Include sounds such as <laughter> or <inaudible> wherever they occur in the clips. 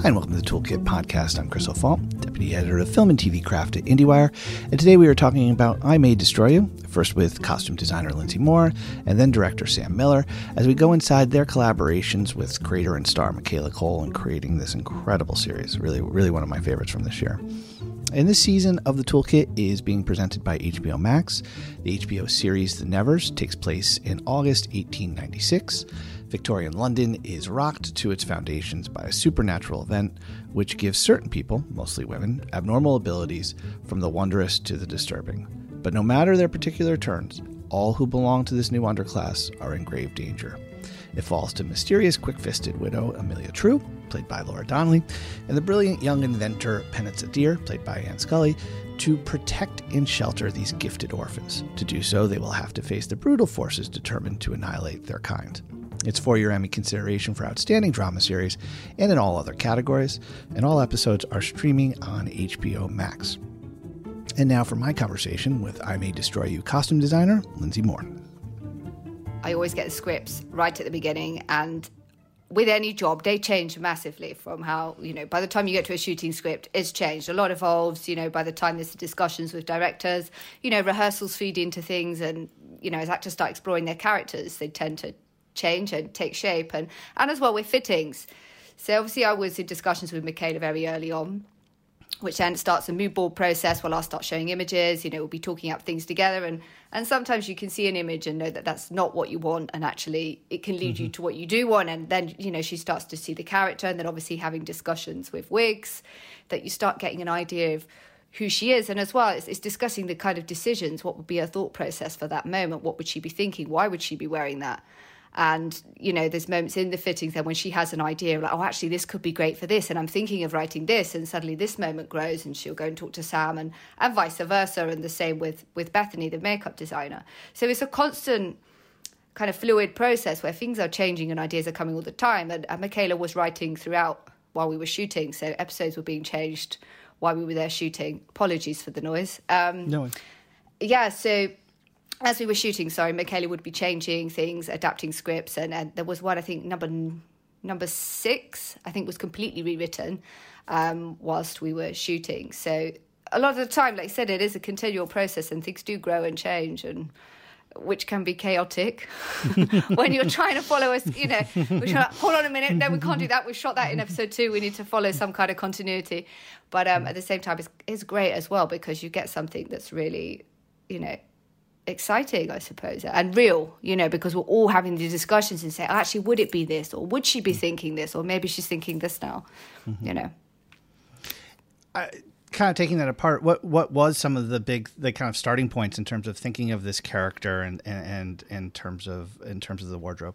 Hi, and welcome to the Toolkit Podcast. I'm Chris O'Falt, Deputy Editor of Film and TV Craft at IndieWire. And today we are talking about I May Destroy You, first with costume designer Lynsey Moore, and then director Sam Miller, as we go inside their collaborations with creator and star Michaela Coel in creating this incredible series. Really, really one of my favorites from this year. And this season of the Toolkit is being presented by HBO Max. The HBO series The Nevers takes place in August 1896. Victorian London is rocked to its foundations by a supernatural event which gives certain people, mostly women, abnormal abilities from the wondrous to the disturbing. But no matter their particular turns, all who belong to this new underclass are in grave danger. It falls to mysterious, quick fisted widow Amelia True, played by Laura Donnelly, and the brilliant young inventor Penelope Adair, played by Ann Skelly, to protect and shelter these gifted orphans. To do so, they will have to face the brutal forces determined to annihilate their kind. It's for your Emmy consideration for Outstanding Drama Series and in all other categories, and all episodes are streaming on HBO Max. And now for my conversation with I May Destroy You costume designer Lynsey Moore. I always get the scripts right at the beginning, and with any job, they change massively from how, you know, by the time you get to a shooting script, it's changed. A lot evolves, you know, by the time there's discussions with directors, you know, rehearsals feed into things, and, you know, as actors start exploring their characters, they tend to change and take shape and and as well with fittings so obviously i was in discussions with michaela very early on which then starts a mood board process where I'll start showing images, you know, we'll be talking up things together. And, and sometimes you can see an image and know that that's not what you want. And actually, it can lead mm-hmm. you to what you do want. And then, you know, she starts to see the character and then obviously having discussions with wigs that you start getting an idea of who she is. And as well, it's, it's discussing the kind of decisions, what would be her thought process for that moment? What would she be thinking? Why would she be wearing that? And, you know, there's moments in the fittings then when she has an idea, like, oh, actually, this could be great for this. And I'm thinking of writing this. And suddenly this moment grows and she'll go and talk to Sam and, and vice versa. And the same with, with Bethany, the makeup designer. So it's a constant kind of fluid process where things are changing and ideas are coming all the time. And, and Michaela was writing throughout while we were shooting. So episodes were being changed while we were there shooting. Apologies for the noise. Um, no. Yeah, so as we were shooting, sorry, Michaela would be changing things, adapting scripts, and, and there was one I think number number six I think was completely rewritten um, whilst we were shooting. So a lot of the time, like I said, it is a continual process, and things do grow and change, and which can be chaotic <laughs> when you're trying to follow us. You know, we're trying to, hold on a minute, no, we can't do that. We shot that in episode two. We need to follow some kind of continuity, but um, at the same time, it's, it's great as well because you get something that's really, you know, exciting, I suppose, and real, you know, because we're all having these discussions and say, oh, actually, would it be this? Or would she be mm. thinking this? Or maybe she's thinking this now, mm-hmm. you know. I, kind of taking that apart, what what was some of the big the kind of starting points in terms of thinking of this character and and, and in terms of in terms of the wardrobe?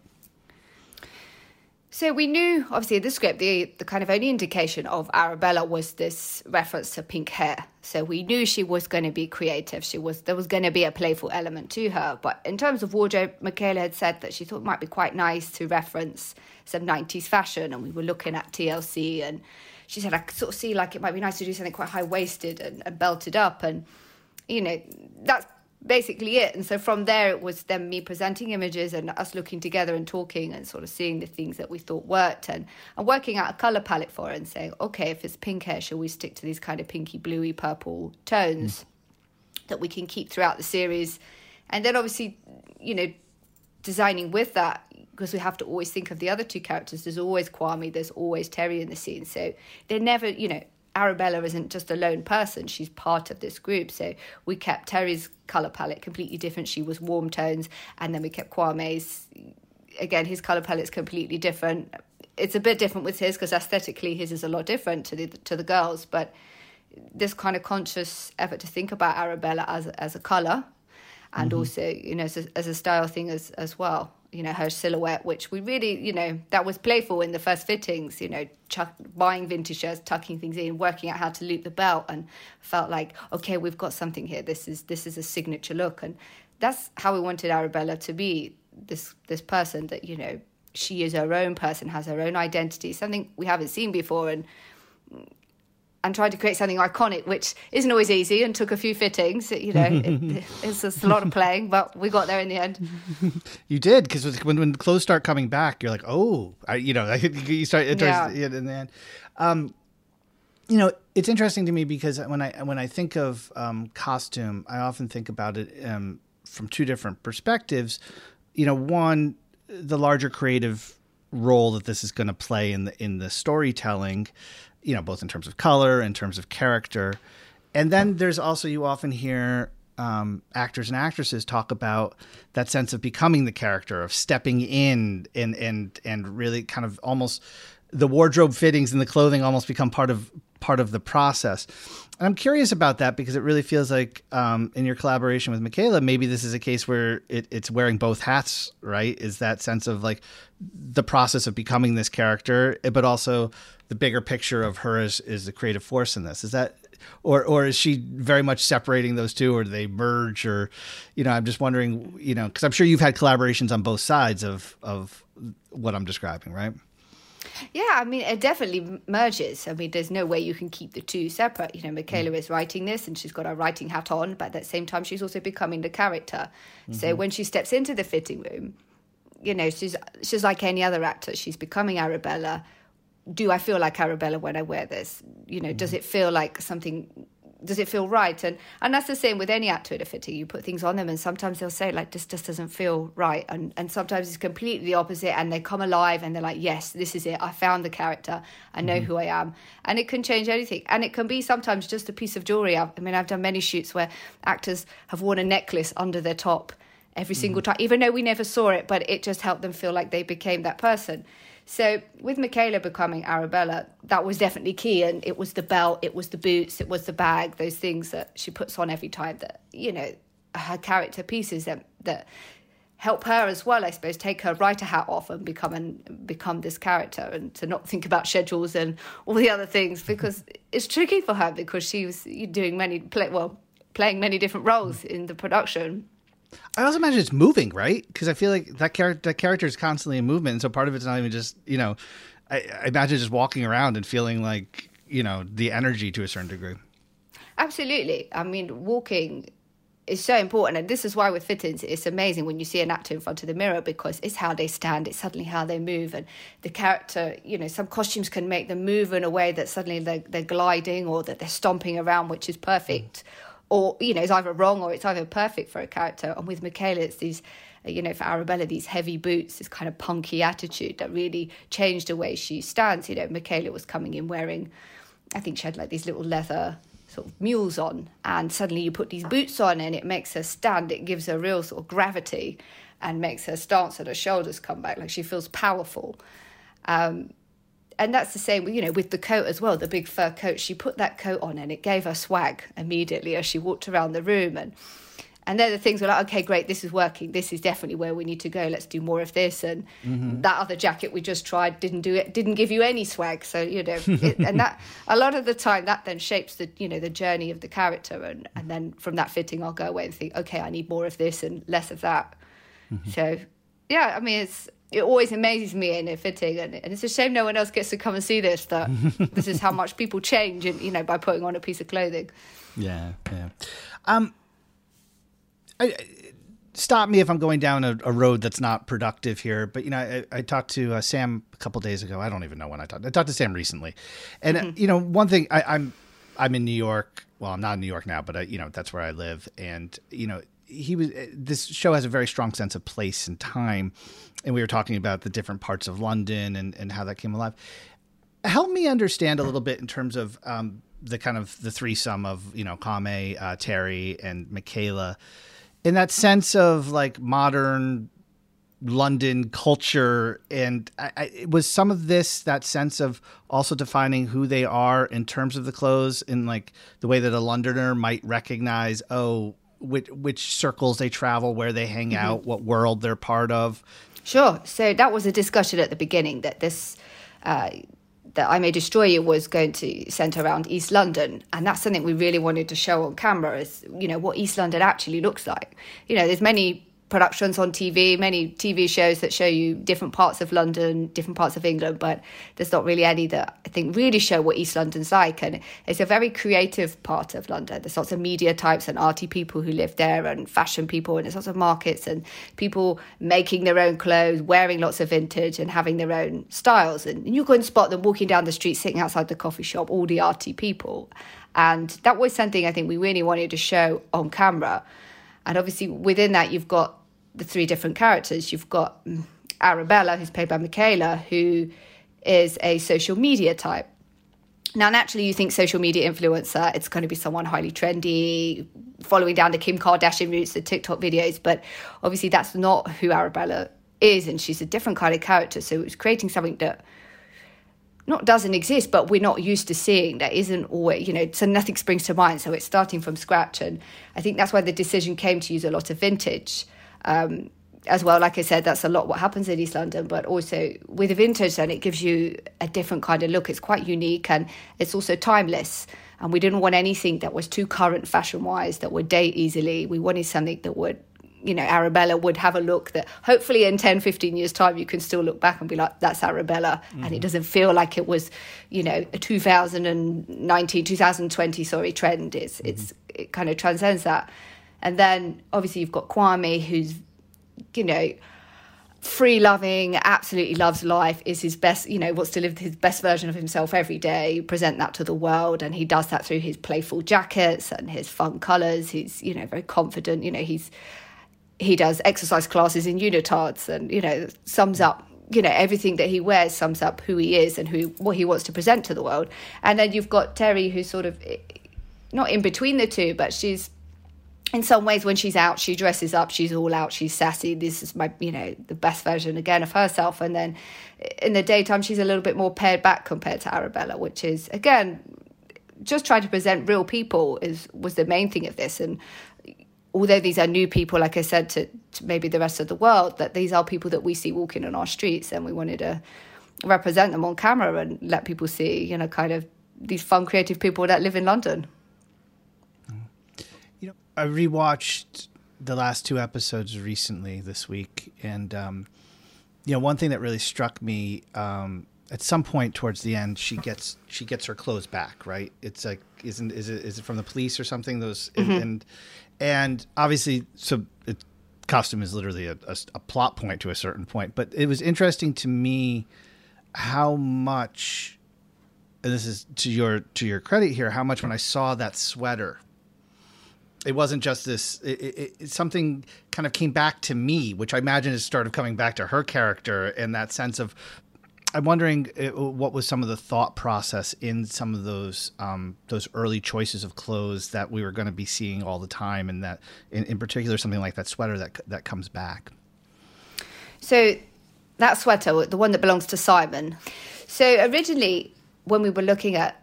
So we knew, obviously, in the script, the, the kind of only indication of Arabella was this reference to pink hair. So we knew she was going to be creative. She was there was going to be a playful element to her. But in terms of wardrobe, Michaela had said that she thought it might be quite nice to reference some '90s fashion, and we were looking at TLC, and she said I could sort of see like it might be nice to do something quite high waisted and, and belted up, and you know that's basically it. And so from there, it was then me presenting images and us looking together and talking and sort of seeing the things that we thought worked and, and working out a color palette for it and saying, okay, if it's pink hair, shall we stick to these kind of pinky, bluey, purple tones mm. that we can keep throughout the series? And then obviously, you know, designing with that because we have to always think of the other two characters. There's always Kwame, there's always Terry in the scene. So they're never, you know, Arabella isn't just a lone person, she's part of this group. So we kept Terry's colour palette completely different. She was warm tones, and then we kept Kwame's, again, his colour palette's completely different. It's a bit different with his because aesthetically his is a lot different to the to the girls, but this kind of conscious effort to think about Arabella as as a colour and mm-hmm. also you know as a, as a style thing as as well you know her silhouette which we really you know that was playful in the first fittings you know chuck, buying vintage shirts tucking things in working out how to loop the belt and felt like okay we've got something here. This is this is a signature look. And that's how we wanted arabella to be this this person that you know she is her own person has her own identity something we haven't seen before. And and tried to create something iconic, which isn't always easy and took a few fittings. You know, <laughs> it, it's just a lot of playing, but we got there in the end. <laughs> You did because when when clothes start coming back, you're like, oh, I, you know, <laughs> you start it yeah. in the end. Um, you know, it's interesting to me because when I when I think of um, costume, I often think about it um, from two different perspectives. You know, one, the larger creative role that this is going to play in the in the storytelling, you know, both in terms of color, in terms of character, and then there's also you often hear um, actors and actresses talk about that sense of becoming the character, of stepping in and and and really kind of almost the wardrobe fittings and the clothing almost become part of part of the process. And I'm curious about that because it really feels like um, in your collaboration with Michaela, maybe this is a case where it, it's wearing both hats, right? Is that sense of like the process of becoming this character, but also the bigger picture of her as, is the creative force in this. Is that or or is she very much separating those two or do they merge or you know i'm just wondering you know because i'm sure you've had collaborations on both sides of of what i'm describing right yeah, I mean, it definitely merges. I mean, there's no way you can keep the two separate. You know, Michaela mm. is writing this and she's got her writing hat on, but at the same time, she's also becoming the character. Mm-hmm. So when she steps into the fitting room, you know, she's she's like any other actor. She's becoming Arabella. Do I feel like Arabella when I wear this? You know, mm-hmm. does it feel like something does it feel right? And and that's the same with any actor at a fitting. You put things on them, and sometimes they'll say like, "This just doesn't feel right," and and sometimes it's completely the opposite, and they come alive, and they're like, "Yes, this is it. I found the character. I know mm-hmm. who I am," and it can change anything. And it can be sometimes just a piece of jewelry. I mean, I've done many shoots where actors have worn a necklace under their top every single mm-hmm. time, even though we never saw it, but it just helped them feel like they became that person. So with Michaela becoming Arabella, that was definitely key. And it was the belt, it was the boots, it was the bag, those things that she puts on every time that, you know, her character pieces that, that help her as well, I suppose, take her writer hat off and become and become this character and to not think about schedules and all the other things because it's tricky for her because she was doing many play well playing many different roles in the production I also imagine it's moving, right? Because I feel like that character that character is constantly in movement, and so part of it's not even just you know. I, I imagine just walking around and feeling like you know the energy to a certain degree. Absolutely. I mean, walking is so important, and this is why with fittings, it's amazing when you see an actor in front of the mirror because it's how they stand, it's suddenly how they move, and the character. You know, some costumes can make them move in a way that suddenly they're, they're gliding or that they're stomping around, which is perfect. Mm or you know it's either wrong or it's either perfect for a character. And with michaela it's these you know for arabella these heavy boots this kind of punky attitude that really changed the way she stands. You know michaela was coming in wearing i think she had like these little leather sort of mules on. And suddenly you put these boots on and it makes her stand. It gives her real sort of gravity and makes her stance and her shoulders come back. Like she feels powerful. Um, and that's the same, you know, with the coat as well, the big fur coat. She put that coat on and it gave her swag immediately as she walked around the room. And and they're the things were like, okay, great, this is working. This is definitely where we need to go. Let's do more of this. And mm-hmm. that other jacket we just tried didn't do it, didn't give you any swag. So you know, it, and that <laughs> a lot of the time that then shapes the you know the journey of the character. And and then from that fitting, I'll go away and think, okay, I need more of this and less of that. Mm-hmm. So yeah, I mean, it's it always amazes me in a fitting, and, and, it's a shame no one else gets to come and see this. That <laughs> this is how much people change, and you know, by putting on a piece of clothing. Yeah, yeah. Um, I, stop me if I'm going down a, a, road that's not productive here. But you know, I, I talked to uh, Sam a couple days ago. I don't even know when I talked. I talked to Sam recently, and mm-hmm. uh, you know, one thing I, I'm I'm in New York. Well, I'm not in New York now, but I, you know, that's where I live, and you know, he was. This show has a very strong sense of place and time and we were talking about the different parts of London and, and how that came alive. Help me understand a little bit in terms of um, the kind of the threesome of you know Kwame, uh, Terry, and Michaela, in that sense of like modern London culture, and I, I, was some of this that sense of also defining who they are in terms of the clothes, in like the way that a Londoner might recognize, oh, which which circles they travel, where they hang mm-hmm. out, what world they're part of. Sure. So that was a discussion at the beginning that this. Uh, that I May Destroy You was going to centre around East London. And that's something we really wanted to show on camera is, you know, what East London actually looks like. You know, there's many productions on TV, many TV shows that show you different parts of London, different parts of England, but there's not really any that I think really show what East London's like. And it's a very creative part of London. There's lots of media types and arty people who live there and fashion people, and there's lots of markets and people making their own clothes, wearing lots of vintage and having their own styles. And you can spot them walking down the street, sitting outside the coffee shop, all the arty people. And that was something I think we really wanted to show on camera. And obviously, within that, you've got the three different characters. You've got Arabella, who's played by Michaela, who is a social media type. Now, naturally, you think social media influencer, it's going to be someone highly trendy, following down the Kim Kardashian routes, the TikTok videos, but obviously that's not who Arabella is, and she's a different kind of character. So it's creating something that not doesn't exist, but we're not used to seeing. That isn't always, you know, so nothing springs to mind. So it's starting from scratch, and I think that's why the decision came to use a lot of vintage um, as well, like I said, that's a lot what happens in East London, but also with a vintage, then it gives you a different kind of look. It's quite unique and it's also timeless. And we didn't want anything that was too current fashion wise that would date easily. We wanted something that would, you know, Arabella would have a look that hopefully in 10, 15 years' time, you can still look back and be like, that's Arabella. Mm-hmm. And it mm-hmm. doesn't feel like it was, you know, a 2019, 2020, sorry, trend. It's, mm-hmm. it's, it kind of transcends that. And then obviously you've got Kwame, who's, you know, free loving, absolutely loves life, is his best, you know, wants to live his best version of himself every day, present that to the world. And he does that through his playful jackets and his fun colours. He's, you know, very confident. You know, he's, he does exercise classes in unitards and, you know, sums up you know everything that he wears sums up who he is and who what he wants to present to the world. And then you've got terry who's sort of eh, not in between the two but she's in some ways when she's out she dresses up she's all out she's sassy. This is my you know the best version again of herself. And then eh, in the daytime she's a little bit more pared back compared to arabella which is again just trying to present real people is was the main thing of this. And although these are new people like i said to, to maybe the rest of the world that these are people that we see walking on our streets and we wanted to represent them on camera and let people see you know kind of these fun creative people that live in london You know, I rewatched the last two episodes recently this week, and um, you know, one thing that really struck me um, at some point towards the end, she gets she gets her clothes back. Right? It's like isn't is it is it from the police or something? Those mm-hmm. and, and, and obviously, so it, costume is literally a, a, a plot point to a certain point. But it was interesting to me how much and this is to your to your credit here how much when i saw that sweater it wasn't just this it, it, it, something kind of came back to me which i imagine is sort of coming back to her character in that sense of i'm wondering uh, what was some of the thought process in some of those um, those early choices of clothes that we were going to be seeing all the time and that in, in particular something like that sweater that that comes back so that sweater the one that belongs to simon so originally when we were looking at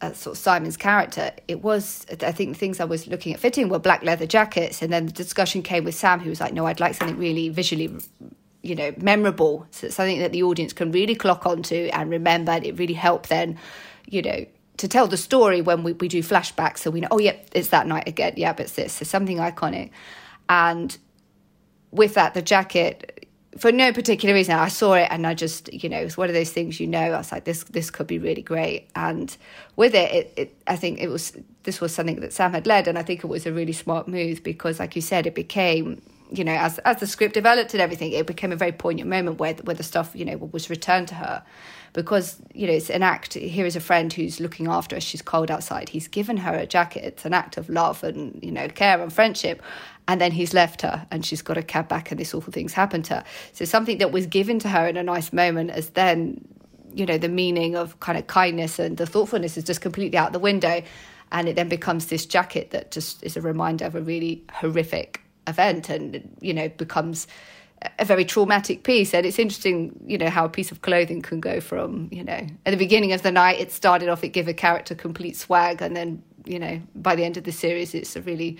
uh, sort of Simon's character, it was I think the things I was looking at fitting were black leather jackets, and then the discussion came with Sam, who was like, "No, I'd like something really visually." You know, memorable, so it's something that the audience can really clock onto and remember. And it really help then, you know, to tell the story when we, we do flashbacks. So we know, oh, yeah, it's that night again. Yeah, but it's this. So something iconic. And with that, the jacket, for no particular reason, I saw it and I just, you know, it's one of those things you know. I was like, this this could be really great. And with it, it, it, I think it was this was something that Sam had led, and I think it was a really smart move because, like you said, it became, you know, as as the script developed and everything, it became a very poignant moment where where the stuff, you know, was returned to her. Because you know it's an act here is a friend who's looking after her she's cold outside. He's given her a jacket. It's an act of love and you know care and friendship. And then he's left her and she's got a cab back and this awful thing's happened to her. So something that was given to her in a nice moment as then you know the meaning of kind of kindness and the thoughtfulness is just completely out the window. And it then becomes this jacket that just is a reminder of a really horrific event and you know becomes a very traumatic piece and it's interesting you know how a piece of clothing can go from you know at the beginning of the night it started off it gave a character complete swag and then you know by the end of the series it's a really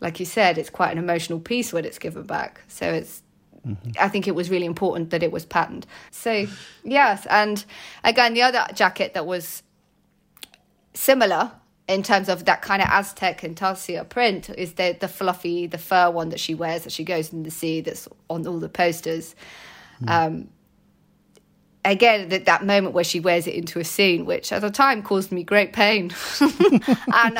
like you said, it's quite an emotional piece when it's given back. So it's Mm-hmm. I think it was really important that it was patterned. So, yes. And again, the other jacket that was similar in terms of that kind of Aztec intarsia print is the the fluffy the fur one that she wears that she goes in the sea that's on all the posters. Mm. Um, again, that, that moment where she wears it into a scene, which at the time caused me great pain <laughs> and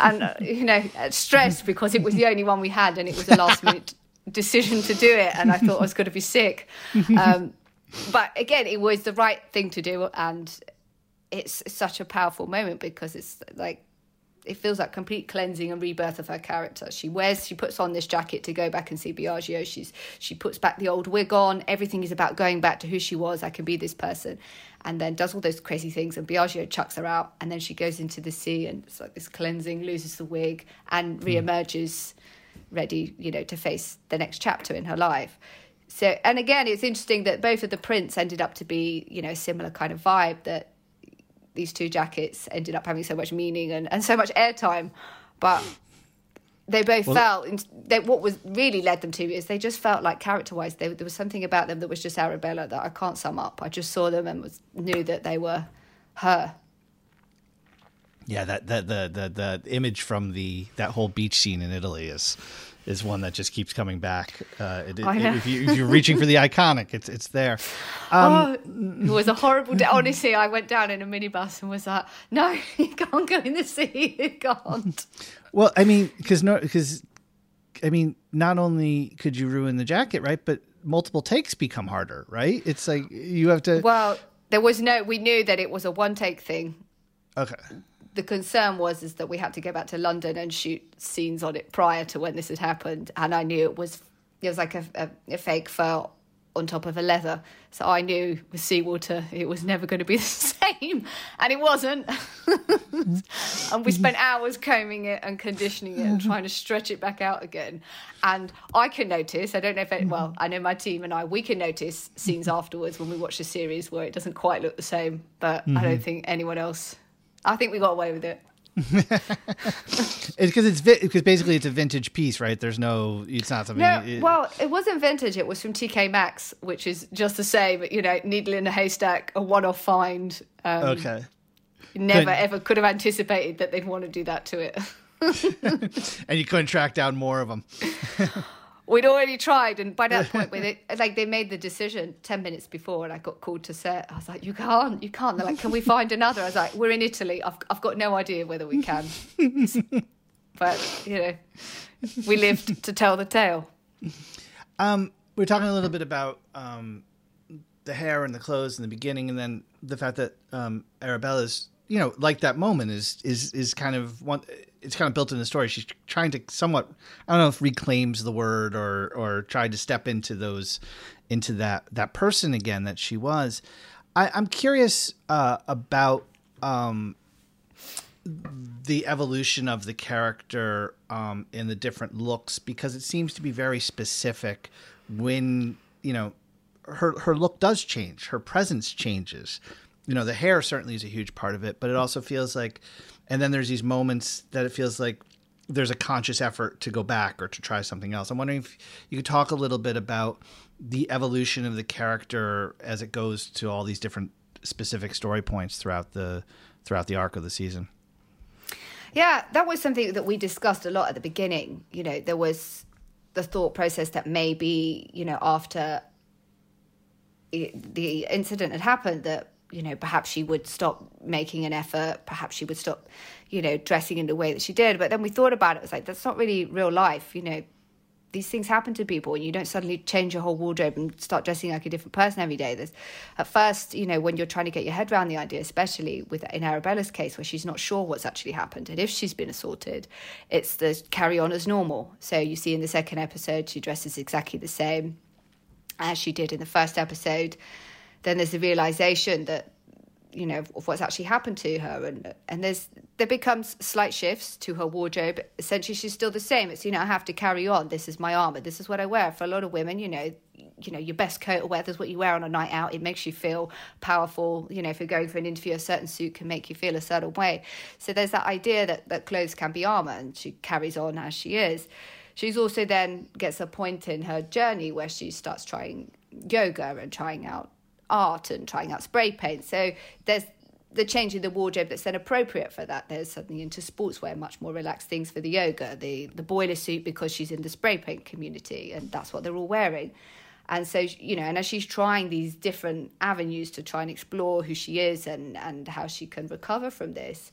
and you know stress because it was the only one we had and it was a last <laughs> minute decision to do it, and I thought I was going to be sick. <laughs> Um, but again, it was the right thing to do, and it's such a powerful moment because it's like it feels like complete cleansing and rebirth of her character. She wears, she puts on this jacket to go back and see Biagio. She's she puts back the old wig on. Everything is about going back to who she was. I can be this person, and then does all those crazy things. And Biagio chucks her out, and then she goes into the sea, and it's like this cleansing, loses the wig, and hmm. reemerges, ready, you know, to face the next chapter in her life. So, and again, it's interesting that both of the prints ended up to be, you know, a similar kind of vibe that these two jackets ended up having so much meaning and, and so much airtime. But they both well, felt they, what was really led them to is they just felt like character wise there was something about them that was just Arabella that I can't sum up. I just saw them and was knew that they were her. Yeah, that that the the the image from the that whole beach scene in Italy is is one that just keeps coming back. Uh, it, it, if, you, are reaching for the <laughs> iconic, it's it's there. Um, oh, it was a horrible day. Honestly, I went down in a minibus and was like, "No, <laughs> you can't go in the sea. <laughs> You can't." Well, I mean, because no, because I mean, not only could you ruin the jacket, right, but multiple takes become harder, right? It's like you have to. Well, there was no. We knew that it was a one take thing. Okay the concern was is that we had to go back to London and shoot scenes on it prior to when this had happened, and I knew it was it was like a, a, a fake fur on top of a leather, so I knew with seawater it was never going to be <laughs> the same, and it wasn't. <laughs> and we spent hours combing it and conditioning it and <laughs> trying to stretch it back out again. And I can notice, I don't know if it, well, I know my team and I, we can notice scenes afterwards when we watch the series where it doesn't quite look the same, but mm-hmm. I don't think anyone else I think we got away with it. it's because it's because basically it's a vintage piece, right? There's no, it's not something. No, it, well, it wasn't vintage. It was from TK Maxx, which is just the same. You know, needle in a haystack, a one-off find. Um, okay. Never ever could have anticipated that they'd want to do that to it. <laughs> and you couldn't track down more of them. <laughs> we'd already tried, and by that point, it, <laughs> like they made the decision ten minutes before, and I got called to set. I was like, "You can't, you can't." They're like, "Can we <laughs> find another?" I was like, "We're in Italy. I've I've got no idea whether we can." <laughs> but you know, we lived to tell the tale. Um, we're talking a little bit about um, the hair and the clothes in the beginning, and then the fact that um, Arabella's, you know, like that moment is is is kind of one it's kind of built in the story. She's trying to somewhat I don't know if reclaims the word or or tried to step into those into that that person again that she was. I, am curious uh, about um, the evolution of the character um, in the different looks because it seems to be very specific when you know her her look does change, her presence changes. You know, the hair certainly is a huge part of it, but it also feels like and then there's these moments that it feels like there's a conscious effort to go back or to try something else. I'm wondering if you could talk a little bit about the evolution of the character as it goes to all these different specific story points throughout the throughout the arc of the season. Yeah, that was something that we discussed a lot at the beginning. You know, there was the thought process that maybe, you know, after the incident had happened that you know, perhaps she would stop making an effort, perhaps she would stop, you know, dressing in the way that she did. But then we thought about it, it was like, that's not really real life, you know. These things happen to people, and you don't suddenly change your whole wardrobe and start dressing like a different person every day. There's, at first, you know, when you're trying to get your head around the idea, especially with in Arabella's case, where she's not sure what's actually happened, and if she's been assaulted, it's the carry on as normal. So you see in the second episode, she dresses exactly the same as she did in the first episode then there's the realization that you know of what's actually happened to her. And and there's there becomes slight shifts to her wardrobe. Essentially she's still the same. It's you know i have to carry on. This is my armor. This is what i wear. For a lot of women you know you know your best coat or weather is what you wear on a night out. It makes you feel powerful. You know if you're going for an interview a certain suit can make you feel a certain way. So there's that idea that that clothes can be armor and she carries on as she is. She's also then gets a point in her journey where she starts trying yoga and trying out art and trying out spray paint. So there's the change in the wardrobe that's then appropriate for that. There's suddenly into sportswear, much more relaxed things for the yoga, the the boiler suit because she's in the spray paint community, and that's what they're all wearing. And so, you know, and as she's trying these different avenues to try and explore who she is and and how she can recover from this,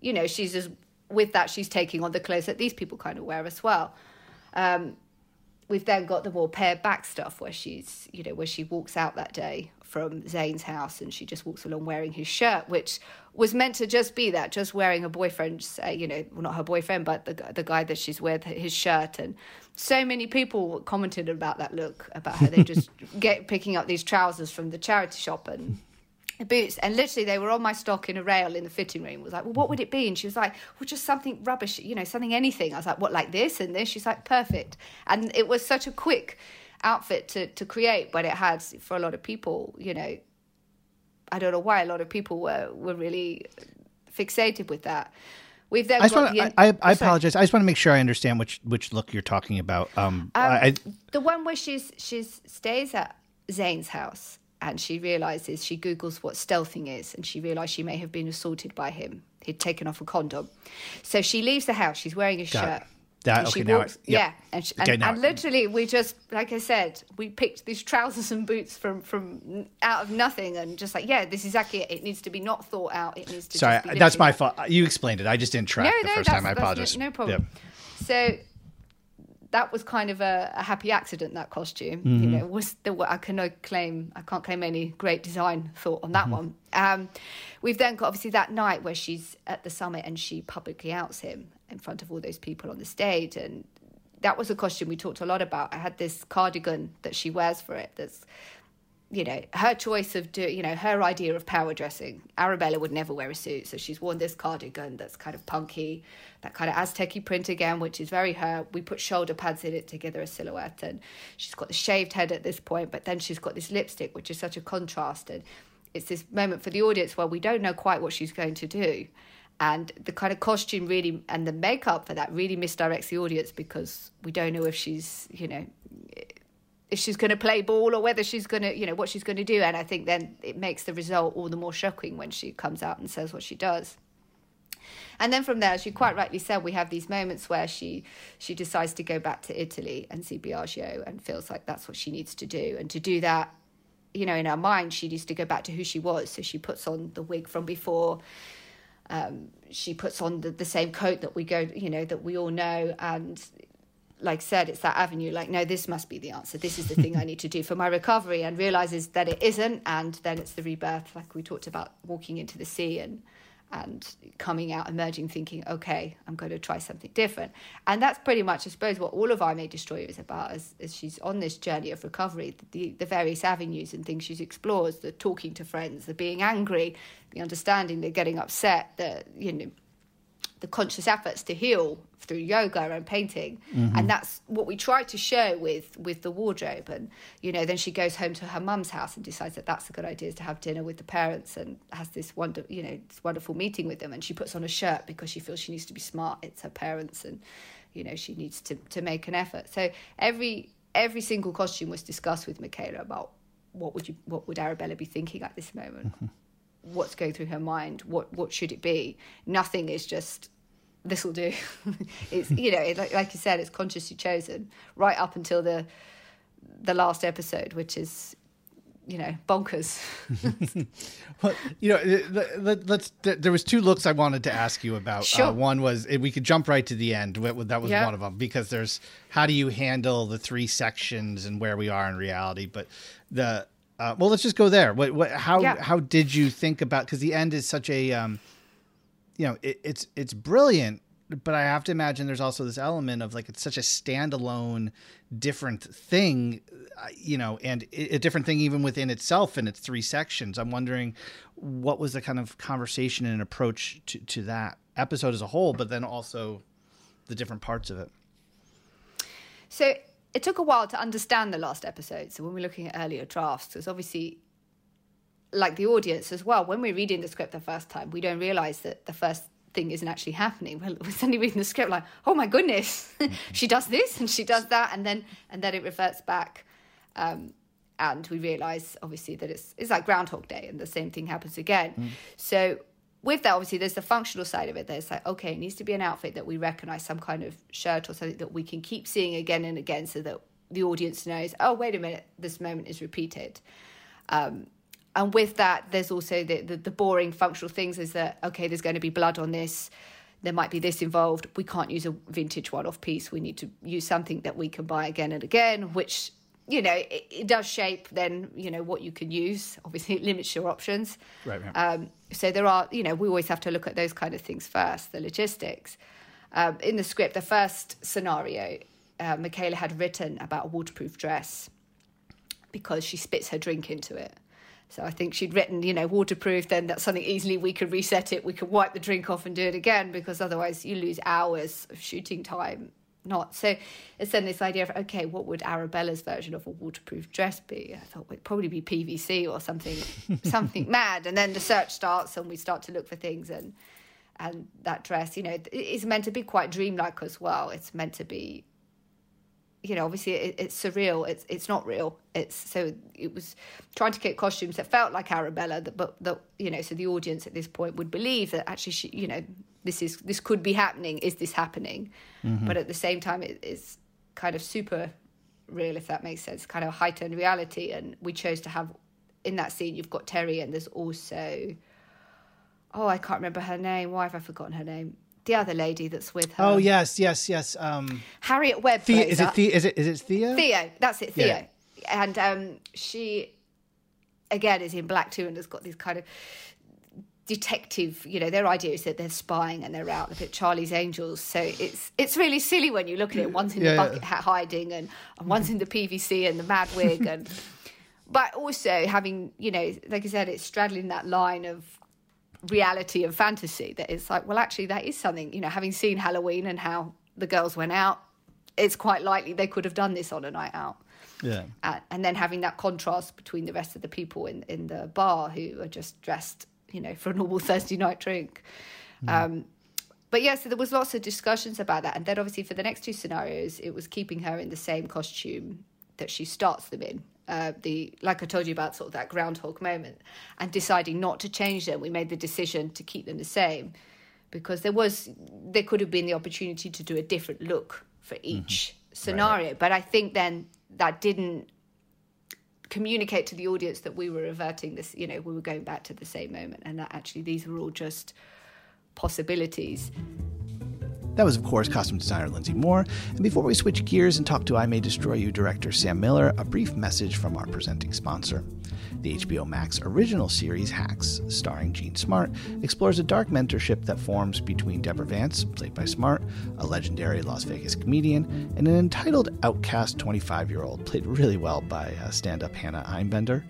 you know, she's just with that she's taking on the clothes that these people kind of wear as well. Um, we've then got the more pared back stuff where she's, you know, where she walks out that day from Zane's house and she just walks along wearing his shirt, which was meant to just be that, just wearing her boyfriend's, uh, you know, well, not her boyfriend, but the the guy that she's with, his shirt. And so many people commented about that look, about how they just <laughs> get picking up these trousers from the charity shop and boots. And literally they were on my stock in a rail in the fitting room. I was like well what would it be? And she was like well just something rubbish you know something anything. I was like what like this and this? She's like perfect. And it was such a quick outfit to to create but it had for a lot of people you know i don't know why a lot of people were were really fixated with that. We've then I, wanna, the, I, I, I apologize. I just want to make sure I understand which which look you're talking about. Um, um I, the one where she's she's stays at Zane's house and she realizes she googles what stealthing is and she realized she may have been assaulted by him. He'd taken off a condom. So she leaves the house. She's wearing a Got shirt that, okay, now yep. yeah and, she, okay, and, and, literally we just like i said we picked these trousers and boots from from out of nothing and just like yeah this is exactly it, it needs to be not thought out it needs to sorry that's my fault you explained it i just didn't track no, the no, first time i apologize no, no problem yep. so that was kind of a, a happy accident. That costume, mm-hmm. you know, was the I can claim I can't claim any great design thought on that mm-hmm. one. Um, we've then got obviously that night where she's at the summit and she publicly outs him in front of all those people on the stage, and that was a costume we talked a lot about. I had this cardigan that she wears for it that's you know, her choice of do, you know, her idea of power dressing. Arabella would never wear a suit, so she's worn this cardigan that's kind of punky, that kind of Aztec print again, which is very her. We put shoulder pads in it to give her a silhouette, and she's got the shaved head at this point, but then she's got this lipstick, which is such a contrast, and it's this moment for the audience where we don't know quite what she's going to do. And the kind of costume really and the makeup for that really misdirects the audience because we don't know if she's, you know, if she's going to play ball or whether she's going to, you know, what she's going to do. And I think then it makes the result all the more shocking when she comes out and says what she does. And then from there, as you quite rightly said, we have these moments where she she decides to go back to Italy and see Biagio and feels like that's what she needs to do. And to do that, you know, in her mind, she needs to go back to who she was. So she puts on the wig from before. Um, she puts on the, the same coat that we go, you know, that we all know, and like said, it's that avenue, like, no, this must be the answer. This is the thing I <laughs> need to do for my recovery, and realizes that it isn't. And then it's the rebirth, like we talked about walking into the sea and and coming out, emerging, thinking, okay, I'm going to try something different. And that's pretty much, I suppose, what all of I May Destroy You is about as, as she's on this journey of recovery, the, the various avenues and things she explores, the talking to friends, the being angry, the understanding, the getting upset, the, you know, the conscious efforts to heal through yoga and painting. Mm-hmm. and that's what we try to show with with the wardrobe. And you know then she goes home to her mum's house and decides that that's a good idea is to have dinner with the parents and has this wonder you know this wonderful meeting with them. And she puts on a shirt because she feels she needs to be smart. It's her parents and you know she needs to to make an effort. So every every single costume was discussed with Michaela about what would you what would Arabella be thinking at this moment. Mm-hmm what's going through her mind what what should it be? Nothing is just this will do. <laughs> It's you know it, like, like you said it's consciously chosen right up until the the last episode which is you know bonkers. <laughs> <laughs> Well you know let, us there was two looks i wanted to ask you about. Uh, sure. Uh, one was we could jump right to the end that was yeah. one of them because there's how do you handle the three sections and where we are in reality? But the uh, well, let's just go there. What, what, how, yeah. how did you think about? Because the end is such a, um, you know, it, it's it's brilliant, but I have to imagine there's also this element of like it's such a standalone, different thing, uh, you know, and a different thing even within itself in its three sections. I'm wondering what was the kind of conversation and approach to to that episode as a whole, but then also the different parts of it. So it took a while to understand the last episode. So when we're looking at earlier drafts, because obviously, like the audience as well, when we're reading the script the first time, we don't realize that the first thing isn't actually happening. Well, we're suddenly reading the script like, oh my goodness, <laughs> she does this and she does that, and then and then it reverts back. Um, and we realize obviously that it's it's like Groundhog Day, and the same thing happens again. Mm. So with that, obviously, there's the functional side of it. There's like, okay, it needs to be an outfit that we recognize, some kind of shirt or something that we can keep seeing again and again, so that the audience knows, oh, wait a minute, this moment is repeated. Um, and with that, there's also the, the, the boring functional things is that okay, there's going to be blood on this. There might be this involved. We can't use a vintage one-off piece. We need to use something that we can buy again and again, which you know it, it does shape then you know what you can use. Obviously, <laughs> it limits your options. Right. right. Um, so there are you know we always have to look at those kind of things first, the logistics. Um, in the script, the first scenario, uh, Michaela had written about a waterproof dress because she spits her drink into it. So I think she'd written, you know, waterproof, then that's something easily we could reset it. We could wipe the drink off and do it again because otherwise you lose hours of shooting time. Not so. It's then this idea of okay, what would Arabella's version of a waterproof dress be? I thought it'd probably be PVC or something, <laughs> something mad. And then the search starts, and we start to look for things, and and that dress, you know, is meant to be quite dreamlike as well. It's meant to be you know, obviously it, it's surreal. It's it's not real. It's so it was trying to get costumes that felt like Arabella, but that you know, so the audience at this point would believe that actually, she, you know, this is this could be happening. Is this happening? Mm-hmm. But at the same time, it is kind of super real, if that makes sense. Kind of heightened reality, and we chose to have in that scene. You've got Terry, and there's also oh, I can't remember her name. Why have I forgotten her name? the other lady that's with her. Oh yes, yes, yes. Um, Harriet Webbe. Thea, is it Thea, is it is it Thea? Theo, that's it, Theo. Yeah. And um, she again is in black too, and has got these kind of detective. You know, their idea is that they're spying and they're out a bit Charlie's Angels. So it's it's really silly when you look at it. One's in yeah, the bucket yeah. hat hiding, and, and one's in the PVC and the mad wig, and <laughs> but also having you know, like I said, it's straddling that line of reality and fantasy that it's like, well, actually, that is something, you know, having seen Halloween and how the girls went out, it's quite likely they could have done this on a night out. Yeah. Uh, and then having that contrast between the rest of the people in, in the bar who are just dressed, you know, for a normal <laughs> Thursday night drink. Mm. Um, but yeah, so there was lots of discussions about that. And then obviously for the next two scenarios, it was keeping her in the same costume that she starts them in uh, the like I told you about sort of that groundhog moment, and deciding not to change them, we made the decision to keep them the same, because there was there could have been the opportunity to do a different look for mm-hmm. each mm-hmm. scenario, right. but I think then that didn't communicate to the audience that we were reverting this, you know, we were going back to the same moment, and that actually these were all just possibilities. That was, of course, costume designer Lynsey Moore. And before we switch gears and talk to I May Destroy You director Sam Miller, a brief message from our presenting sponsor. The HBO Max original series Hacks, starring Jean Smart, explores a dark mentorship that forms between Deborah Vance, played by Smart, a legendary Las Vegas comedian, and an entitled outcast 25 year old, played really well by uh, stand up Hannah Einbender.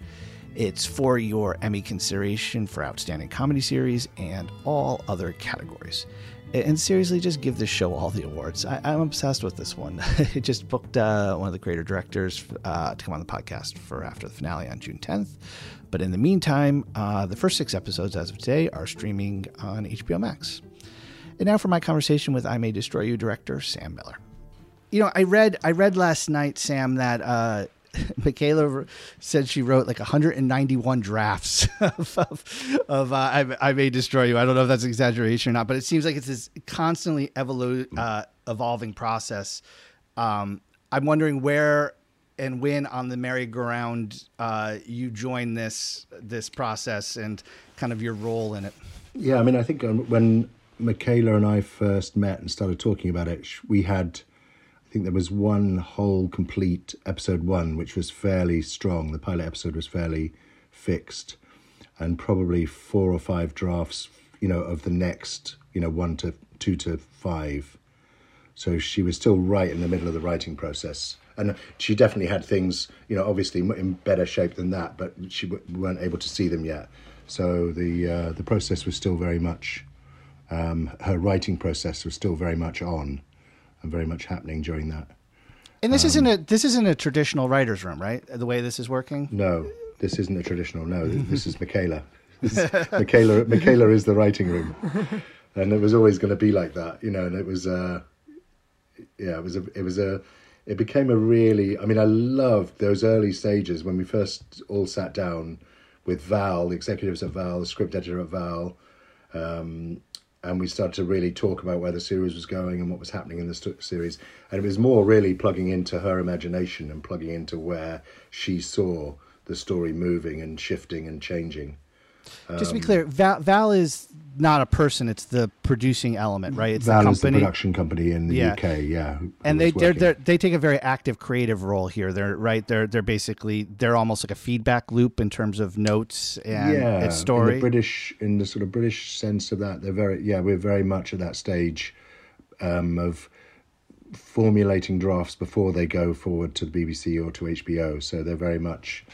It's for your Emmy consideration for Outstanding Comedy Series and all other categories and seriously, just give this show all the awards. I, am obsessed with this one. <laughs> it just booked uh, one of the creator directors uh, to come on the podcast for after the finale on June 10th. But in the meantime, uh, the first six episodes as of today are streaming on HBO Max. And now for my conversation with I May Destroy You director Sam Miller. You know, I read I read last night, Sam, that uh, <laughs> Michaela said she wrote like 191 drafts <laughs> of, of, of uh, I, I, May Destroy You. I don't know if that's exaggeration or not, but it seems like it's this constantly evolu- uh, evolving process. Um, I'm wondering where and when on the merry-go-round uh, you join this this process and kind of your role in it. Yeah, I mean, I think um, when Michaela and I first met and started talking about it, we had I think there was one whole complete episode one, which was fairly strong. The pilot episode was fairly fixed, and probably four or five drafts, you know, of the next, you know, one to two to five. So she was still right in the middle of the writing process, and she definitely had things, you know, obviously in better shape than that, but she weren't able to see them yet. So the uh, the process was still very much, um, her writing process was still very much on and very much happening during that. And this um, isn't a this isn't a traditional writer's room, right? The way this is working. No, this isn't a traditional. No, <laughs> this is Michaela. <laughs> This is, Michaela, Michaela is the writing room, and it was always going to be like that, you know. And it was, uh, yeah, it was a, it was a, it became a really. I mean, I loved those early stages when we first all sat down with Val, the executives at Val, the script editor at Val, um, and we started to really talk about where the series was going and what was happening in the st- series. And it was more really plugging into her imagination and plugging into where she saw the story moving and shifting and changing. Just to be clear, Val, Val is not a person; it's the producing element, right? It's Val the is the company. production company in the Yeah. UK, yeah. and they they're, they're, they take a very active creative role here. They're right. They're they're basically they're almost like a feedback loop in terms of notes and yeah, its In story. the British, in the sort of British sense of that, they're very yeah. We're very much at that stage um, of formulating drafts before they go forward to the BBC or to HBO. So they're very much.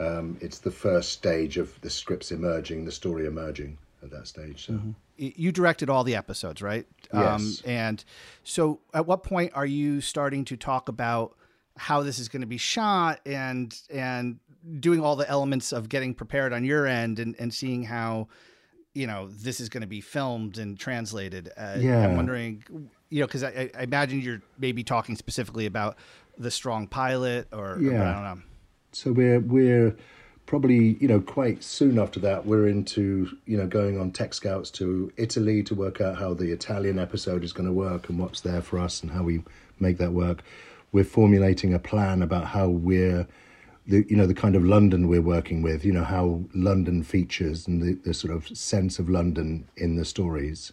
Um, it's the first stage of the scripts emerging, the story emerging at that stage. So. Y- you directed all the episodes, right? Yes. and so, at what point are you starting to talk about how this is going to be shot and and doing all the elements of getting prepared on your end and and seeing how you know this is going to be filmed and translated? Uh, Yeah. I'm wondering, you know, because I, I imagine you're maybe talking specifically about the strong pilot, or, or Yeah. I don't know. So we're we're probably you know quite soon after that we're into you know going on tech scouts to Italy to work out how the Italian episode is going to work and what's there for us and how we make that work. We're formulating a plan about how we're the you know the kind of London we're working with. You know how London features and the, the sort of sense of London in the stories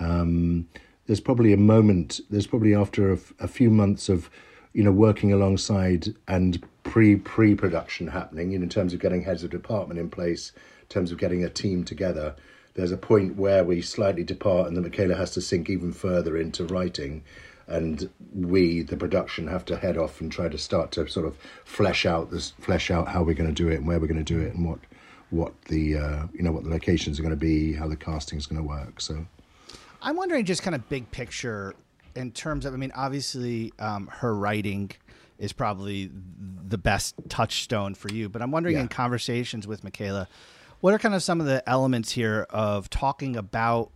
Um, there's probably a moment there's probably after a, a few months of you know working alongside and pre pre production happening You in terms of getting heads of department in place in terms of getting a team together there's a point where we slightly depart and then Michaela has to sink even further into writing. And we the production have to head off and try to start to sort of flesh out this flesh out how we're going to do it and where we're going to do it and what what the uh, you know what the locations are going to be how the casting is going to work so. I'm wondering just kind of big picture in terms of, I mean, obviously um, her writing is probably the best touchstone for you, but I'm wondering Yeah. in conversations with Michaela, what are kind of some of the elements here of talking about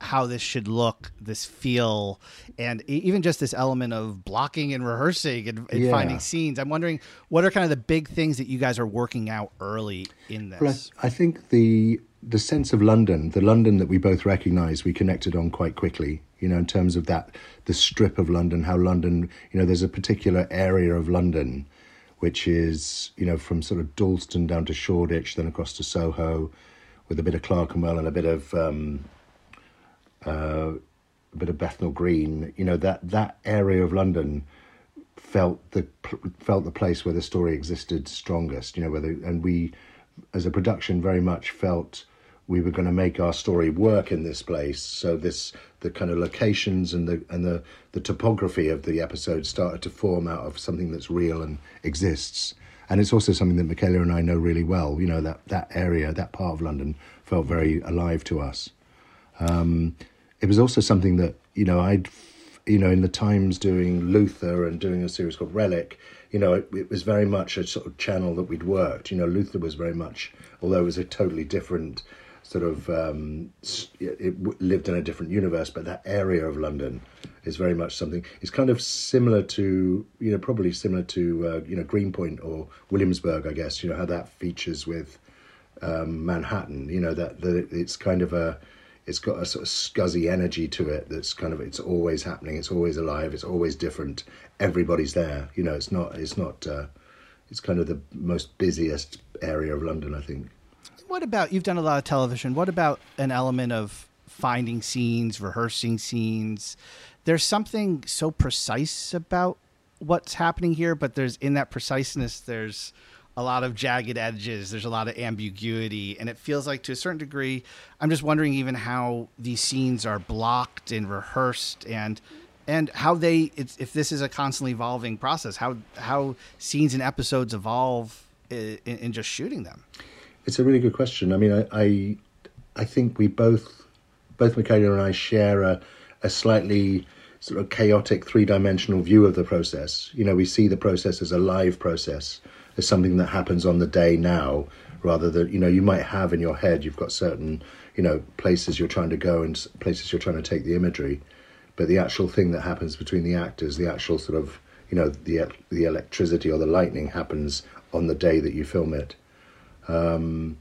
how this should look, this feel, and even just this element of blocking and rehearsing and, and Yeah. finding scenes. I'm wondering what are kind of the big things that you guys are working out early in this. Well, I think the the sense of London, the London that we both recognise, we connected on quite quickly. You know, in terms of that, the strip of London, how London, you know, there's a particular area of London, which is you know from sort of Dalston down to Shoreditch, then across to Soho, with a bit of Clerkenwell and a bit of um, uh, a bit of Bethnal Green. You know that that area of London felt the felt the place where the story existed strongest. You know, whether and we, as a production, very much felt we were going to make our story work in this place. So this the kind of locations and the and the the topography of the episode started to form out of something that's real and exists. And it's also something that Michaela and I know really well. You know that that area, that part of London, felt very alive to us um, it was also something that you know I'd you know in the times doing Luther and doing a series called Relic you know it, it was very much a sort of channel that we'd worked you know Luther was very much although it was a totally different sort of um, it, lived in a different universe but that area of London is very much something it's kind of similar to you know probably similar to uh, you know Greenpoint or Williamsburg I guess you know how that features with um, Manhattan. You know that, that it's kind of a, it's got a sort of scuzzy energy to it. That's kind of it's always happening. It's always alive. It's always different. Everybody's there. You know, it's not. It's not. Uh, it's kind of the most busiest area of London, I think. What about you've done a lot of television? What about an element of finding scenes, rehearsing scenes? There's something so precise about what's happening here, but there's in that preciseness there's a lot of jagged edges, there's a lot of ambiguity, and it feels like to a certain degree I'm just wondering even how these scenes are blocked and rehearsed and and how they if this is a constantly evolving process, how how scenes and episodes evolve eh, in, in just shooting them. It's a really good question. I mean, I, I, I think we both, both Michaela and I share a, a slightly sort of chaotic three-dimensional view of the process. You know, we see the process as a live process, as something that happens on the day now, rather than you know you might have in your head you've got certain you know places you're trying to go and places you're trying to take the imagery, but the actual thing that happens between the actors, the actual sort of you know the the electricity or the lightning happens on the day that you film it. Um,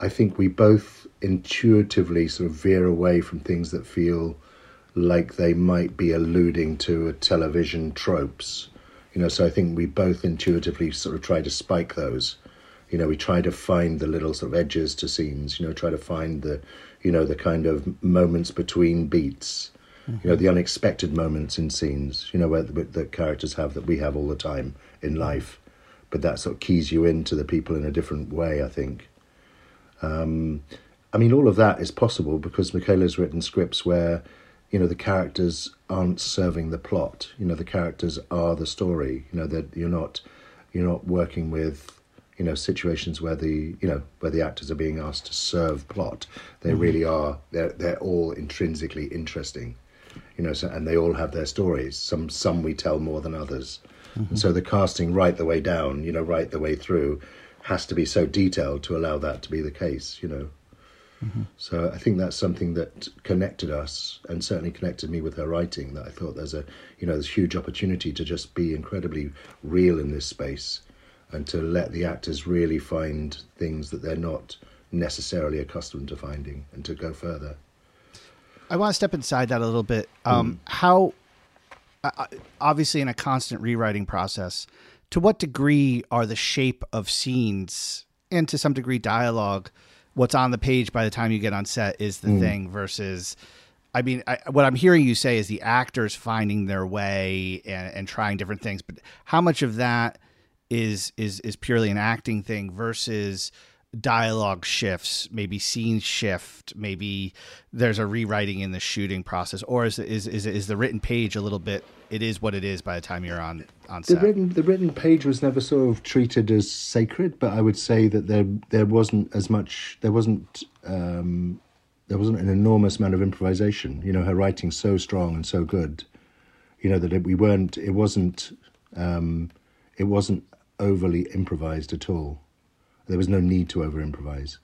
I think we both intuitively sort of veer away from things that feel like they might be alluding to a television tropes. You know, so I think we both intuitively sort of try to spike those. You know, we try to find the little sort of edges to scenes. You know, try to find the, you know, the kind of moments between beats. Mm-hmm. You know, the unexpected moments in scenes. You know, where the, the characters have that we have all the time in life, but that sort of keys you into the people in a different way. I think. Um, I mean, all of that is possible because Michaela's written scripts where, you know, the characters aren't serving the plot. You know, the characters are the story. You know that you're not, you're not working with, you know, situations where the, you know, where the actors are being asked to serve plot. They mm-hmm. really are. They're they're all intrinsically interesting. You know, so, and they all have their stories. Some some we tell more than others. Mm-hmm. And so the casting right the way down, you know, right the way through, has to be so detailed to allow that to be the case. You know. Mm-hmm. So I think that's something that connected us, and certainly connected me with her writing. That I thought there's a, you know, there's huge opportunity to just be incredibly real in this space, and to let the actors really find things that they're not necessarily accustomed to finding, and to go further. I want to step inside that a little bit. Um, mm. How, obviously, in a constant rewriting process, to what degree are the shape of scenes and to some degree dialogue what's on the page by the time you get on set is the mm. thing versus I mean, I, what I'm hearing you say is the actors finding their way and, and, trying different things, but how much of that is is is purely an acting thing versus dialogue shifts, maybe scenes shift, maybe there's a rewriting in the shooting process, or is is is, is the written page a little bit? It is what it is by the time you're on on set. The written the written page was never sort of treated as sacred, but I would say that there there wasn't as much there wasn't. Um, there wasn't an enormous amount of improvisation. You know, her writing's so strong and so good. You know that it, we weren't. It wasn't. Um, it wasn't overly improvised at all. There was no need to over improvise,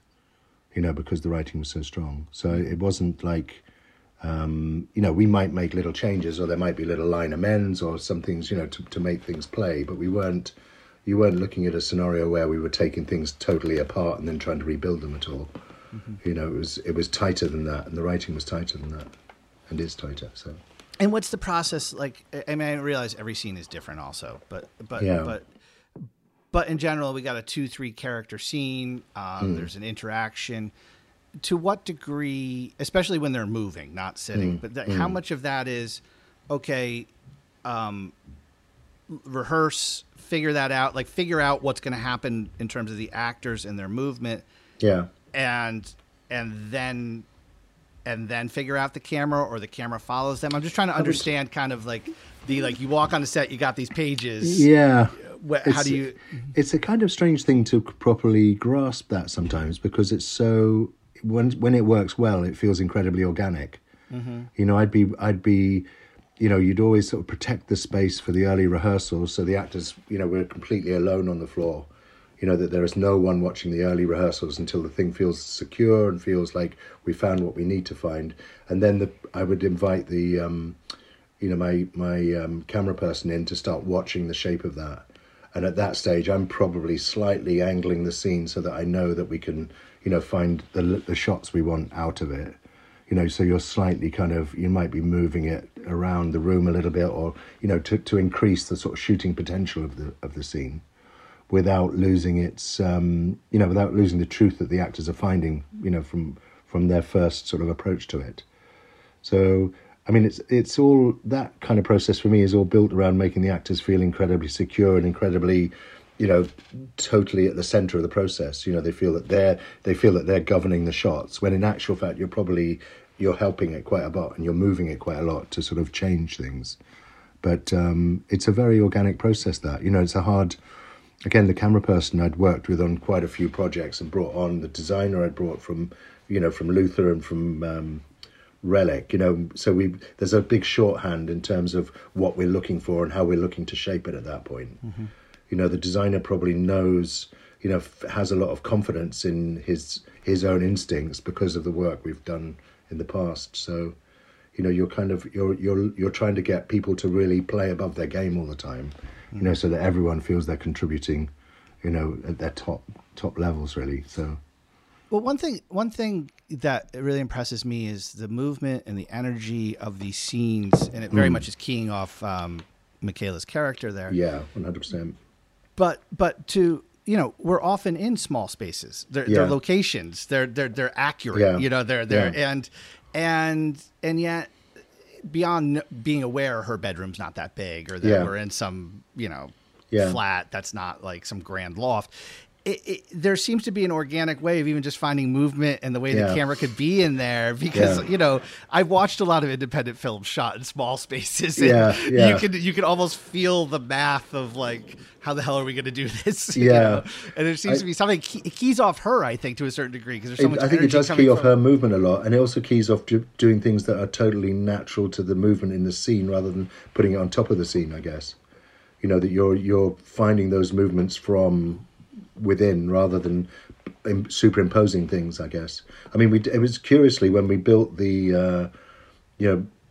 you know, because the writing was so strong. So it wasn't like, um, you know, we might make little changes or there might be little line amends or some things, you know, to, to make things play, but we weren't, you weren't looking at a scenario where we were taking things totally apart and then trying to rebuild them at all. Mm-hmm. You know, it was it was tighter than that, and the writing was tighter than that, and is tighter. So. And what's the process like? I mean, I realize every scene is different, also, but but yeah. but but in general, we got a two, three character scene. Um, mm. There's an interaction. To what degree, especially when they're moving, not sitting, mm. but mm. how much of that is okay? Um, rehearse, figure that out, like figure out what's going to happen in terms of the actors and their movement. Yeah, and and then and then figure out the camera or the camera follows them. I'm just trying to understand kind of like the like you walk on the set, you got these pages. Yeah how do you? It's a kind of strange thing to properly grasp that sometimes because it's so when when it works well, it feels incredibly organic. Mm-hmm. You know, I'd be I'd be you know, you'd always sort of protect the space for the early rehearsals so the actors, you know, we're completely alone on the floor. You know, that there is no one watching the early rehearsals until the thing feels secure and feels like we found what we need to find. And then the, I would invite the, um, you know, my, my um, camera person in to start watching the shape of that. And at that stage, I'm probably slightly angling the scene so that I know that we can, you know, find the the shots we want out of it. You know, so you're slightly kind of you might be moving it around the room a little bit, or you know, to to increase the sort of shooting potential of the of the scene, without losing its, um, you know, without losing the truth that the actors are finding, you know, from from their first sort of approach to it. So I mean, it's it's all that kind of process for me is all built around making the actors feel incredibly secure and incredibly, you know, totally at the center of the process. You know, they feel that they're they feel that they're governing the shots. When in actual fact, you're probably you're helping it quite a lot and you're moving it quite a lot to sort of change things. But um, it's a very organic process. That you know, it's a hard. Again, the camera person I'd worked with on quite a few projects and brought on the designer I'd brought from, you know, from Luther and from um, relic you know so we there's a big shorthand in terms of what we're looking for and how we're looking to shape it at that point mm-hmm. you know the designer probably knows you know has a lot of confidence in his his own instincts because of the work we've done in the past so you know you're kind of you're you're you're trying to get people to really play above their game all the time, you know, so that everyone feels they're contributing, you know, at their top top levels really. So Well, one thing one thing that really impresses me is the movement and the energy of these scenes, and it very much is keying off um, Michaela's character there. yeah, one hundred percent. But but to you know, we're often in small spaces. They're, Yeah. they're locations. They're they're they're accurate. Yeah. You know, they're they're Yeah. and and and yet beyond being aware her bedroom's not that big or that Yeah. we're in some you know Yeah. flat that's not like some grand loft it, it, there seems to be an organic way of even just finding movement and the way Yeah. the camera could be in there because Yeah. you know I've watched a lot of independent films shot in small spaces. And Yeah, yeah. You can you can almost feel the math of like how the hell are we going to do <laughs> this? you Yeah. know? and it seems I- to be something key, keys off her. I think to a certain degree because there's so much. I think it does key off from- her movement a lot, and it also keys off do, doing things that are totally natural to the movement in the scene, rather than putting it on top of the scene. I guess, you know, that you're you're finding those movements from within rather than superimposing things. I guess. I mean, we it was curiously when we built the, uh, you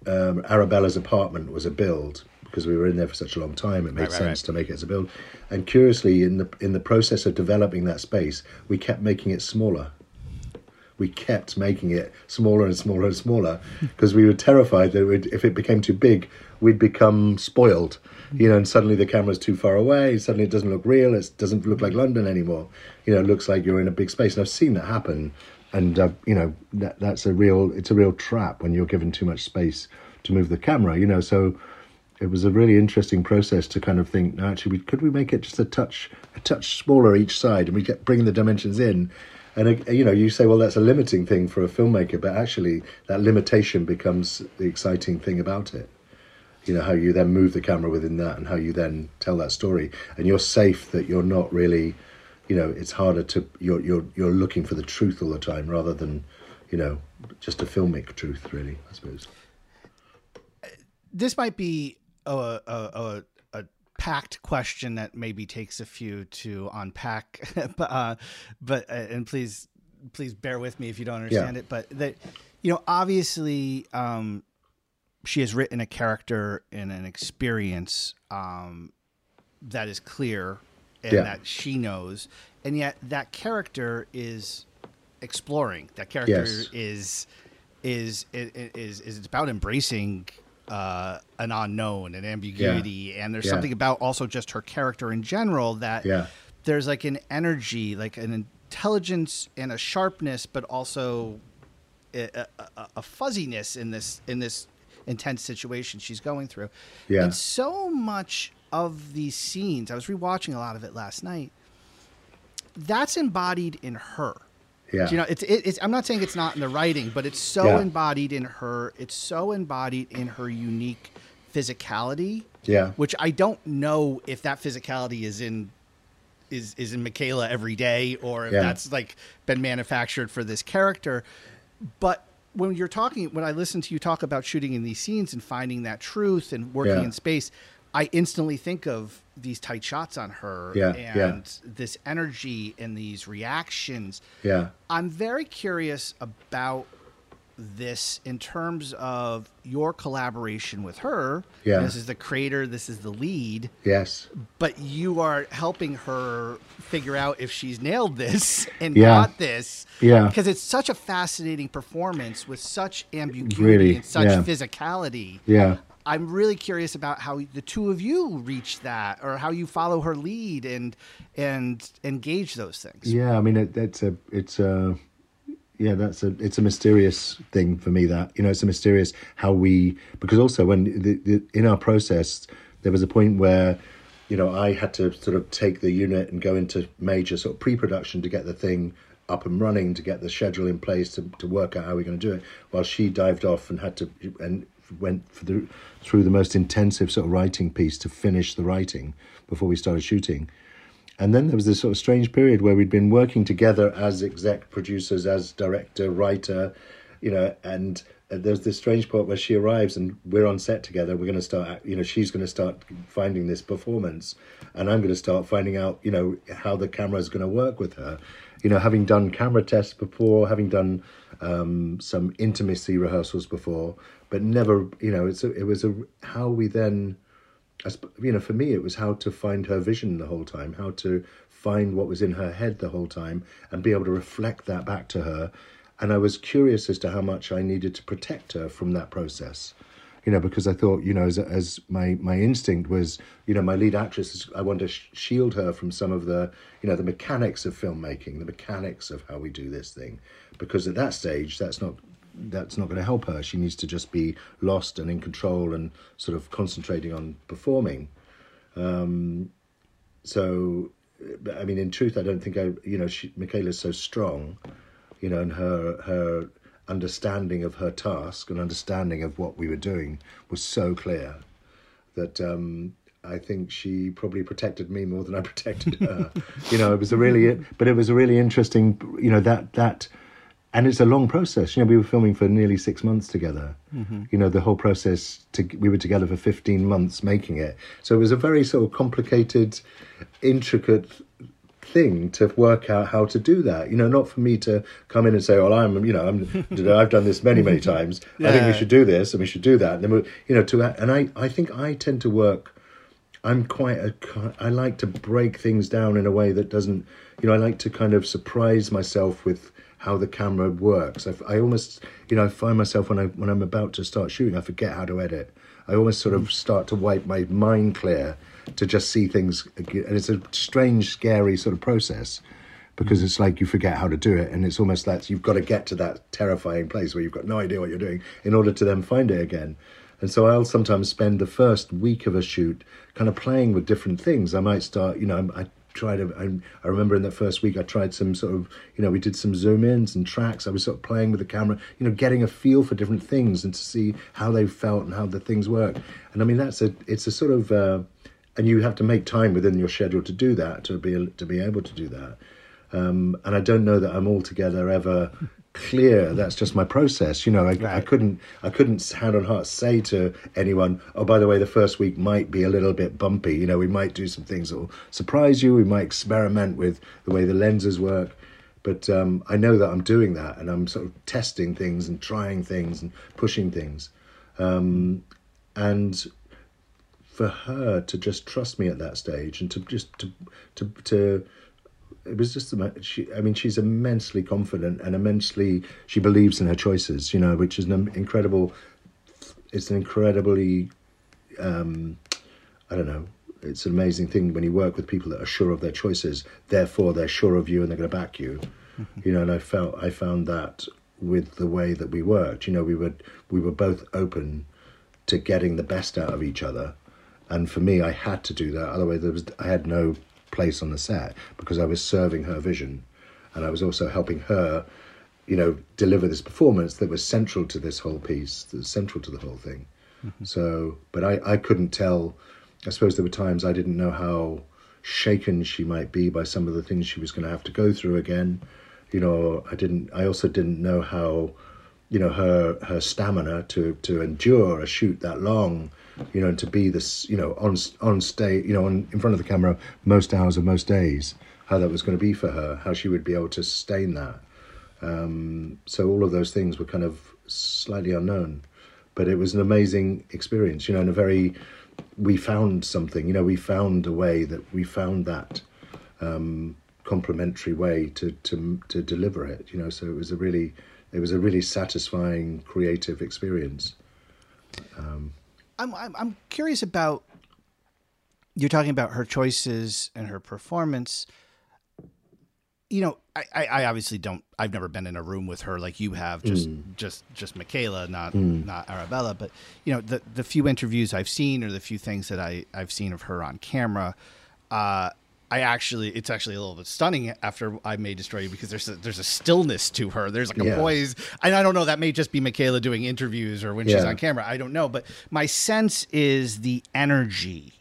know, um, Arabella's apartment was a build because we were in there for such a long time. It made Right, right, sense right. to make it as a build. And curiously, in the in the process of developing that space, we kept making it smaller we kept making it smaller and smaller and smaller because we were terrified that we'd, if it became too big, we'd become spoiled. You know, and suddenly the camera's too far away. Suddenly it doesn't look real. It doesn't look like London anymore. You know, it looks like you're in a big space. And I've seen that happen. And uh, you know, that that's a real. It's a real trap when you're given too much space to move the camera. You know, so it was a really interesting process to kind of think. No, actually, we, could we make it just a touch, a touch smaller each side, and we get bring the dimensions in. And uh, you know, you say, well, that's a limiting thing for a filmmaker, but actually, that limitation becomes the exciting thing about it. You know how you then move the camera within that, and how you then tell that story, and you're safe that you're not really, you know, it's harder to you're you're you're looking for the truth all the time rather than, you know, just a filmic truth, really. I suppose. this might be a, a, a, a packed question that maybe takes a few to unpack, <laughs> but uh, but uh, and please please bear with me if you don't understand Yeah. it. But that you know, obviously, um, she has written a character and an experience um, that is clear and Yeah. that she knows, and yet that character is exploring. That character Yes. is is is is it's about embracing uh, an unknown, an ambiguity, and there's Yeah. something about also just her character in general that Yeah. there's like an energy, like an intelligence and a sharpness, but also a, a, a- a fuzziness in this in this intense situation she's going through. Yeah. And so much of these scenes, I was rewatching a lot of it last night. That's embodied in her. Yeah. You know, it's, it, it's. I'm not saying it's not in the writing, but it's so Yeah. embodied in her. It's so embodied in her unique physicality. Yeah. Which I don't know if that physicality is in is is in Michaela every day, or if Yeah. that's like been manufactured for this character. But when you're talking, when I listen to you talk about shooting in these scenes and finding that truth and working Yeah. in space, I instantly think of these tight shots on her Yeah, and yeah. this energy and these reactions. Yeah. I'm very curious about this in terms of your collaboration with her. Yeah. This is the creator, this is the lead, Yes. but you are helping her figure out if she's nailed this <laughs> and Yeah. got this. Yeah. Because it's such a fascinating performance with such ambiguity Really, and such yeah. physicality. Yeah. I'm really curious about how the two of you reach that, or how you follow her lead and and engage those things. Yeah, I mean it, it's a it's a yeah that's a it's a mysterious thing for me that you know it's a mysterious how we because also when the, the, in our process there was a point where you know I had to sort of take the unit and go into major sort of pre-production to get the thing up and running to get the schedule in place to, to work out how we're going to do it while she dived off and had to and went the, through the most intensive sort of writing piece to finish the writing before we started shooting and then there was this sort of strange period where we'd been working together as exec producers, as director, writer, you know, and uh, there's this strange part where she arrives and we're on set together. We're going to start, you know, she's going to start finding this performance, and I'm going to start finding out, you know, how the camera is going to work with her. you know, having done camera tests before, having done um, some intimacy rehearsals before, but never, you know, it's a, it was a how we then, you know, for me it was how to find her vision the whole time, how to find what was in her head the whole time, and be able to reflect that back to her. And I was curious as to how much I needed to protect her from that process you know, because I thought, you know, as, as my, my instinct was, you know, my lead actress, I want to shield her from some of the, you know, the mechanics of filmmaking, the mechanics of how we do this thing, because at that stage, that's not that's not going to help her. She needs to just be lost and in control and sort of concentrating on performing. Um, so, I mean, in truth, I don't think I, you know, she, Michaela's so strong, you know, and her her understanding of her task and understanding of what we were doing was so clear that um, I think she probably protected me more than I <laughs> protected her. you know, it was a really, but it was a really interesting, you know, that that, and it's a long process. You know, we were filming for nearly six months together. Mm-hmm. You know, the whole process. To, we were together for fifteen months making it, so it was a very sort of complicated, intricate thing to work out how to do that. You know, not for me to come in and say, "Well, I'm, you know, I'm, I've done this many, many <laughs> times. Yeah. I think we should do this and we should do that." And then, we, you know, to and I, I think I tend to work. I'm quite a. I like to break things down in a way that doesn't. You know, I like to kind of surprise myself with how the camera works. I, I almost, you know, I find myself when I when I'm about to start shooting, I forget how to edit. I almost sort of start to wipe my mind clear to just see things. And it's a strange, scary sort of process because mm. it's like you forget how to do it. And it's almost that you've got to get to that terrifying place where you've got no idea what you're doing in order to then find it again. And so I'll sometimes spend the first week of a shoot kind of playing with different things. I might start, you know, I tried, I remember in that first week I tried some sort of, you know, we did some zoom ins and tracks. I was sort of playing with the camera, you know, getting a feel for different things and to see how they felt and how the things work. And I mean, that's a, it's a sort of, uh, and you have to make time within your schedule to do that to be to be able to do that. Um, and I don't know that I'm altogether ever clear. That's just my process. You know, I, right. I, couldn't I couldn't hand on heart say to anyone, oh, by the way, the first week might be a little bit bumpy. You know, we might do some things that will surprise you. We might experiment with the way the lenses work. But um, I know that I'm doing that, and I'm sort of testing things and trying things and pushing things. Um, and for her to just trust me at that stage and to just to to to it was just she i mean she's immensely confident and immensely she believes in her choices you know which is an incredible it's an incredibly um i don't know it's an amazing thing when you work with people that are sure of their choices therefore they're sure of you and they're going to back you mm-hmm. you know and i felt i found that with the way that we worked you know we were we were both open to getting the best out of each other and for me, I had to do that. Otherwise, there was I had no place on the set because I was serving her vision, and I was also helping her, you know, deliver this performance that was central to this whole piece, that was central to the whole thing. Mm-hmm. So, but I, I couldn't tell. I suppose there were times I didn't know how shaken she might be by some of the things she was going to have to go through again. You know, I didn't. I also didn't know how, you know, her her stamina to to endure a shoot that long you know, to be this, you know, on on stage, you know, on, in front of the camera most hours of most days, how that was going to be for her, how she would be able to sustain that. Um, so all of those things were kind of slightly unknown, but it was an amazing experience, you know, and a very, we found something, you know, we found a way that we found that um, complementary way to, to, to deliver it, you know, so it was a really, it was a really satisfying creative experience. Um, I'm, I'm I'm curious about you're talking about her choices and her performance. You know, I, I obviously don't. I've never been in a room with her like you have. Just mm. just just Michaela, not mm. not Arabella. But you know, the the few interviews I've seen or the few things that I I've seen of her on camera, uh, I actually, it's actually a little bit stunning after I may destroy you because there's a, there's a stillness to her. There's like a yeah. poise, and I don't know. That may just be Michaela doing interviews or when yeah. she's on camera. I don't know, but my sense is the energy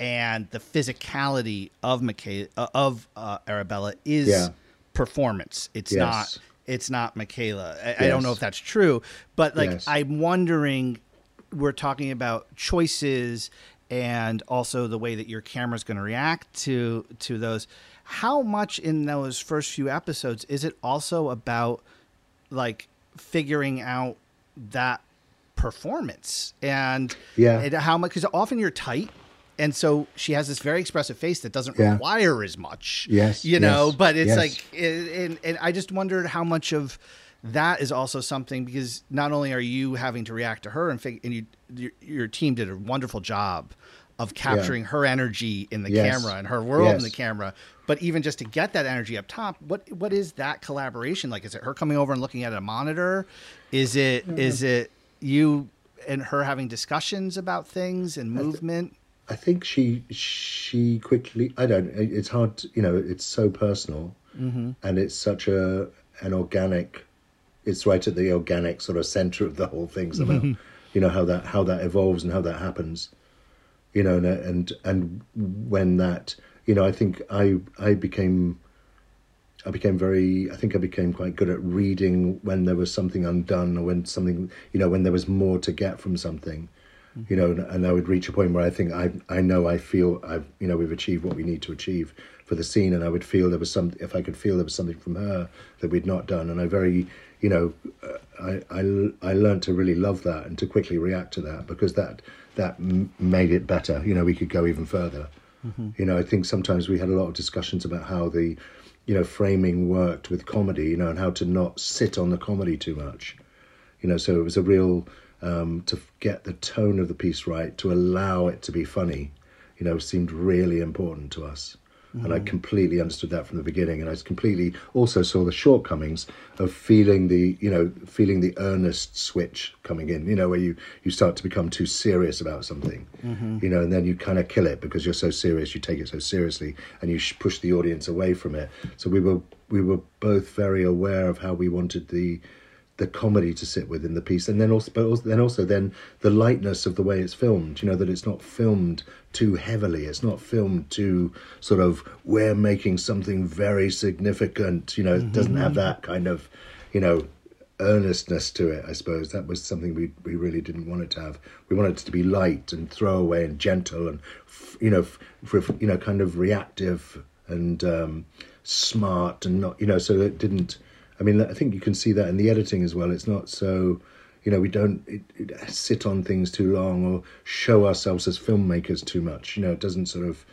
and the physicality of Michaela uh, of uh, Arabella is yeah. performance. It's yes. not. It's not Michaela. I, yes. I, don't know if that's true, but like yes. I'm wondering. We're talking about choices and also the way that your camera is going to react to to those. how much in those first few episodes is it also about like figuring out that performance and Yeah. and how much because often you're tight and so she has this very expressive face that doesn't Yeah. require as much Yes, you know yes, but it's yes. like and, and i just wondered how much of that is also something because not only are you having to react to her and, fig- and you your, your team did a wonderful job of capturing her energy in the Yes. camera and her world in the camera but even just to get that energy up top what what is that collaboration like is it her coming over and looking at a monitor is it is it you and her having discussions about things and movement I think she she quickly. I don't. It's hard. To, you know, it's so personal, Mm-hmm. and it's such a an organic. It's right at the organic sort of center of the whole thing. Somehow, Mm-hmm. you know how that how that evolves and how that happens. You know, and and and when that, you know, I think I I became. I became very. I think I became quite good at reading when there was something undone, or when something, you know, when there was more to get from something you know, and, and I would reach a point where I think I I know I feel I've you know we've achieved what we need to achieve for the scene, and I would feel there was some if I could feel there was something from her that we'd not done, and I very you know uh, I I I learned to really love that and to quickly react to that because that that made it better. You know, we could go even further. You know, I think sometimes we had a lot of discussions about how the you know framing worked with comedy, you know, and how to not sit on the comedy too much you know so it was a real um, to get the tone of the piece right to allow it to be funny you know seemed really important to us and i mm-hmm. completely understood that from the beginning. And i completely also saw the shortcomings of feeling the you know feeling the earnest switch coming in you know where you you start to become too serious about something mm-hmm. you know and then you kind of kill it because you're so serious you take it so seriously and you push the audience away from it. So we were we were both very aware of how we wanted the the comedy to sit within the piece, and then also, but also, then also then the lightness of the way it's filmed. You know that it's not filmed too heavily. It's not filmed too sort of we're making something very significant. You know, it doesn't have that kind of, you know, earnestness to it. I suppose that was something we we really didn't want it to have. We wanted it to be light and throwaway and gentle and you know, for, you know, kind of reactive and um, smart and not you know, so it didn't. I mean, I think you can see that in the editing as well. It's not so, you know, we don't it, it, sit on things too long or show ourselves as filmmakers too much. You know, it doesn't sort of,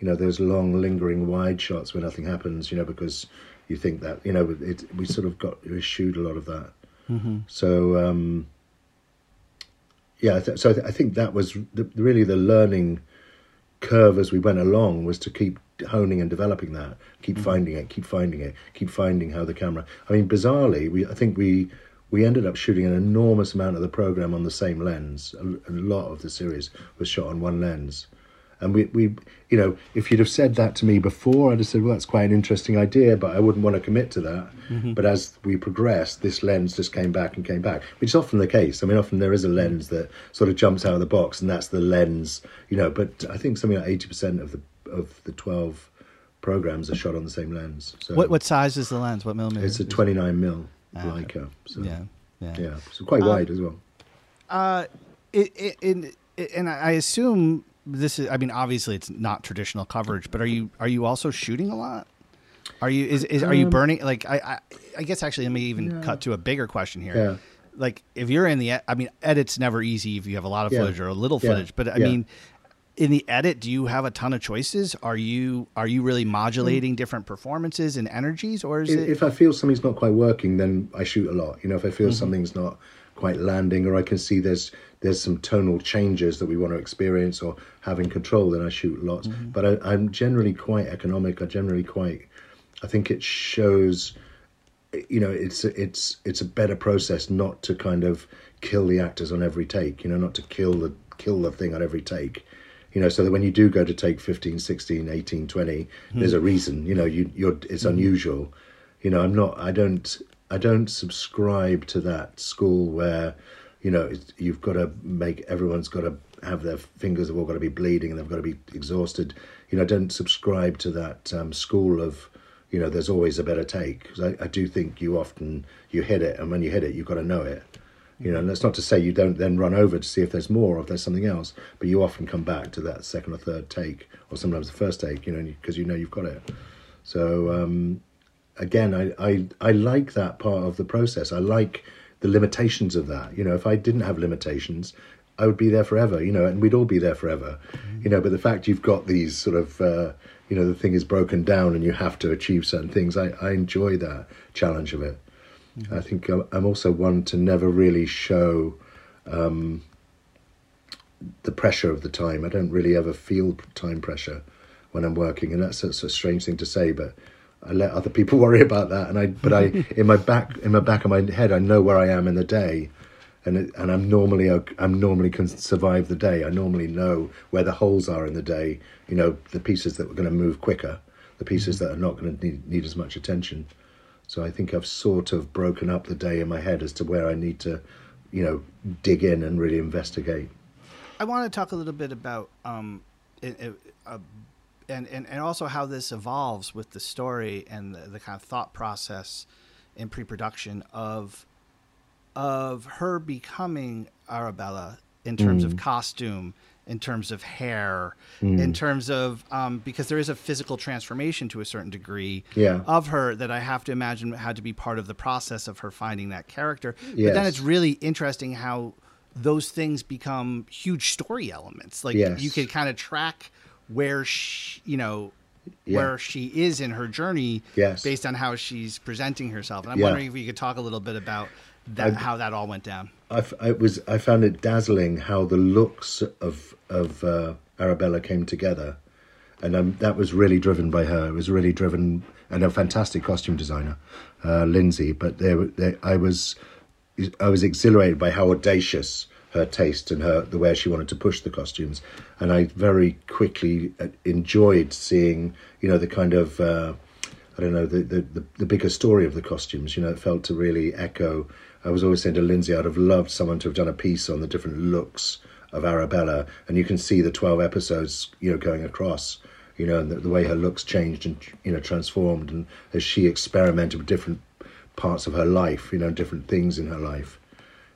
you know, those long lingering wide shots where nothing happens. You know, because you think that you know it, we sort of got eschewed a lot of that. So um, yeah, th- so I, th- I think that was the, really the learning curve as we went along was to keep honing and developing that, keep finding it, keep finding it, keep finding how the camera. I mean, bizarrely, we I think we we ended up shooting an enormous amount of the program on the same lens. A, a lot of the series was shot on one lens. And we, we, you know, if you'd have said that to me before, I'd have said, well, that's quite an interesting idea, but I wouldn't want to commit to that. Mm-hmm. But as we progressed, this lens just came back and came back, which is often the case. I mean, often there is a lens that sort of jumps out of the box, and that's the lens, you know. But I think something like eighty percent of the of the twelve programs are shot on the same lens. So what what size is the lens what millimeter it's a twenty nine mil Leica. So yeah yeah yeah, so quite wide as well. Uh, it, it, it, it- and I assume this is. I mean, obviously, it's not traditional coverage, but are you are you also shooting a lot? Are you is, is are you burning? Like, I, I I guess actually, let me even cut to a bigger question here. Yeah. Like, if you're in the, I mean, edit's never easy if you have a lot of Yeah. footage or a little Yeah. footage. But I Yeah. mean, in the edit, do you have a ton of choices? Are you are you really modulating different performances and energies, or is if, it? if I feel something's not quite working, then I shoot a lot. You know, if I Mm-hmm. feel something's not quite landing, or I can see there's there's some tonal changes that we want to experience or have in control, then I shoot lots. Mm-hmm. But I, I'm generally quite economic. I generally quite. I think it shows. You know, it's it's it's a better process not to kind of kill the actors on every take. You know, not to kill the kill the thing on every take you know so that when you do go to take 15 16 18 20 there's a reason you know you you're it's unusual. You know i'm not i don't i don't subscribe to that school where you know it's, you've got to make everyone's got to have their fingers have all got to be bleeding and they've got to be exhausted. You know i don't subscribe to that um, school of you know there's always a better take because I, I do think you often you hit it and when you hit it you've got to know it you know, and that's not to say you don't then run over to see if there's more or if there's something else, but you often come back to that second or third take, or sometimes the first take, you know, because you know you've got it. So um, again, I, I I like that part of the process. I like the limitations of that. You know, if I didn't have limitations, I would be there forever. You know, and we'd all be there forever. Mm-hmm. You know, but the fact you've got these sort of uh, you know the thing is broken down and you have to achieve certain things. I, I enjoy that challenge of it. Mm-hmm. I think I'm also one to never really show um, the pressure of the time. I don't really ever feel time pressure when I'm working, and that's a, a strange thing to say, but I let other people <laughs> worry about that. And I, but I, <laughs> in my back, in my back of my head, I know where I am in the day, and it, and I'm normally I'm normally can survive the day. I normally know where the holes are in the day. You know, the pieces that are going to move quicker, the pieces that are not going to need, need as much attention. So I think I've sort of broken up the day in my head as to where I need to, you know, dig in and really investigate. I want to talk a little bit about um, it, it, uh, and, and and also how this evolves with the story and the, the kind of thought process in pre-production of of her becoming Arabella in terms mm. of costume, in terms of hair, mm. in terms of um, because there is a physical transformation to a certain degree yeah. of her that I have to imagine had to be part of the process of her finding that character. Yes. But then it's really interesting how those things become huge story elements. Like yes. you could kind of track where she, you know, yeah. where she is in her journey yes. based on how she's presenting herself. And I'm yeah. wondering if you could talk a little bit about that, I, how that all went down. I, I, was I found it dazzling how the looks of of uh, Arabella came together, and um, that was really driven by her. It was really driven and a fantastic costume designer, uh, Lynsey. But there, I was I was exhilarated by how audacious her taste and her the way she wanted to push the costumes, and I very quickly uh, enjoyed seeing you know the kind of uh, I don't know the, the, the the bigger story of the costumes. You know, it felt to really echo. I was always saying to Lynsey, I'd have loved someone to have done a piece on the different looks of Arabella, and you can see the twelve episodes you know going across. You know, and the, the way her looks changed and you know transformed, and as she experimented with different parts of her life, you know, different things in her life.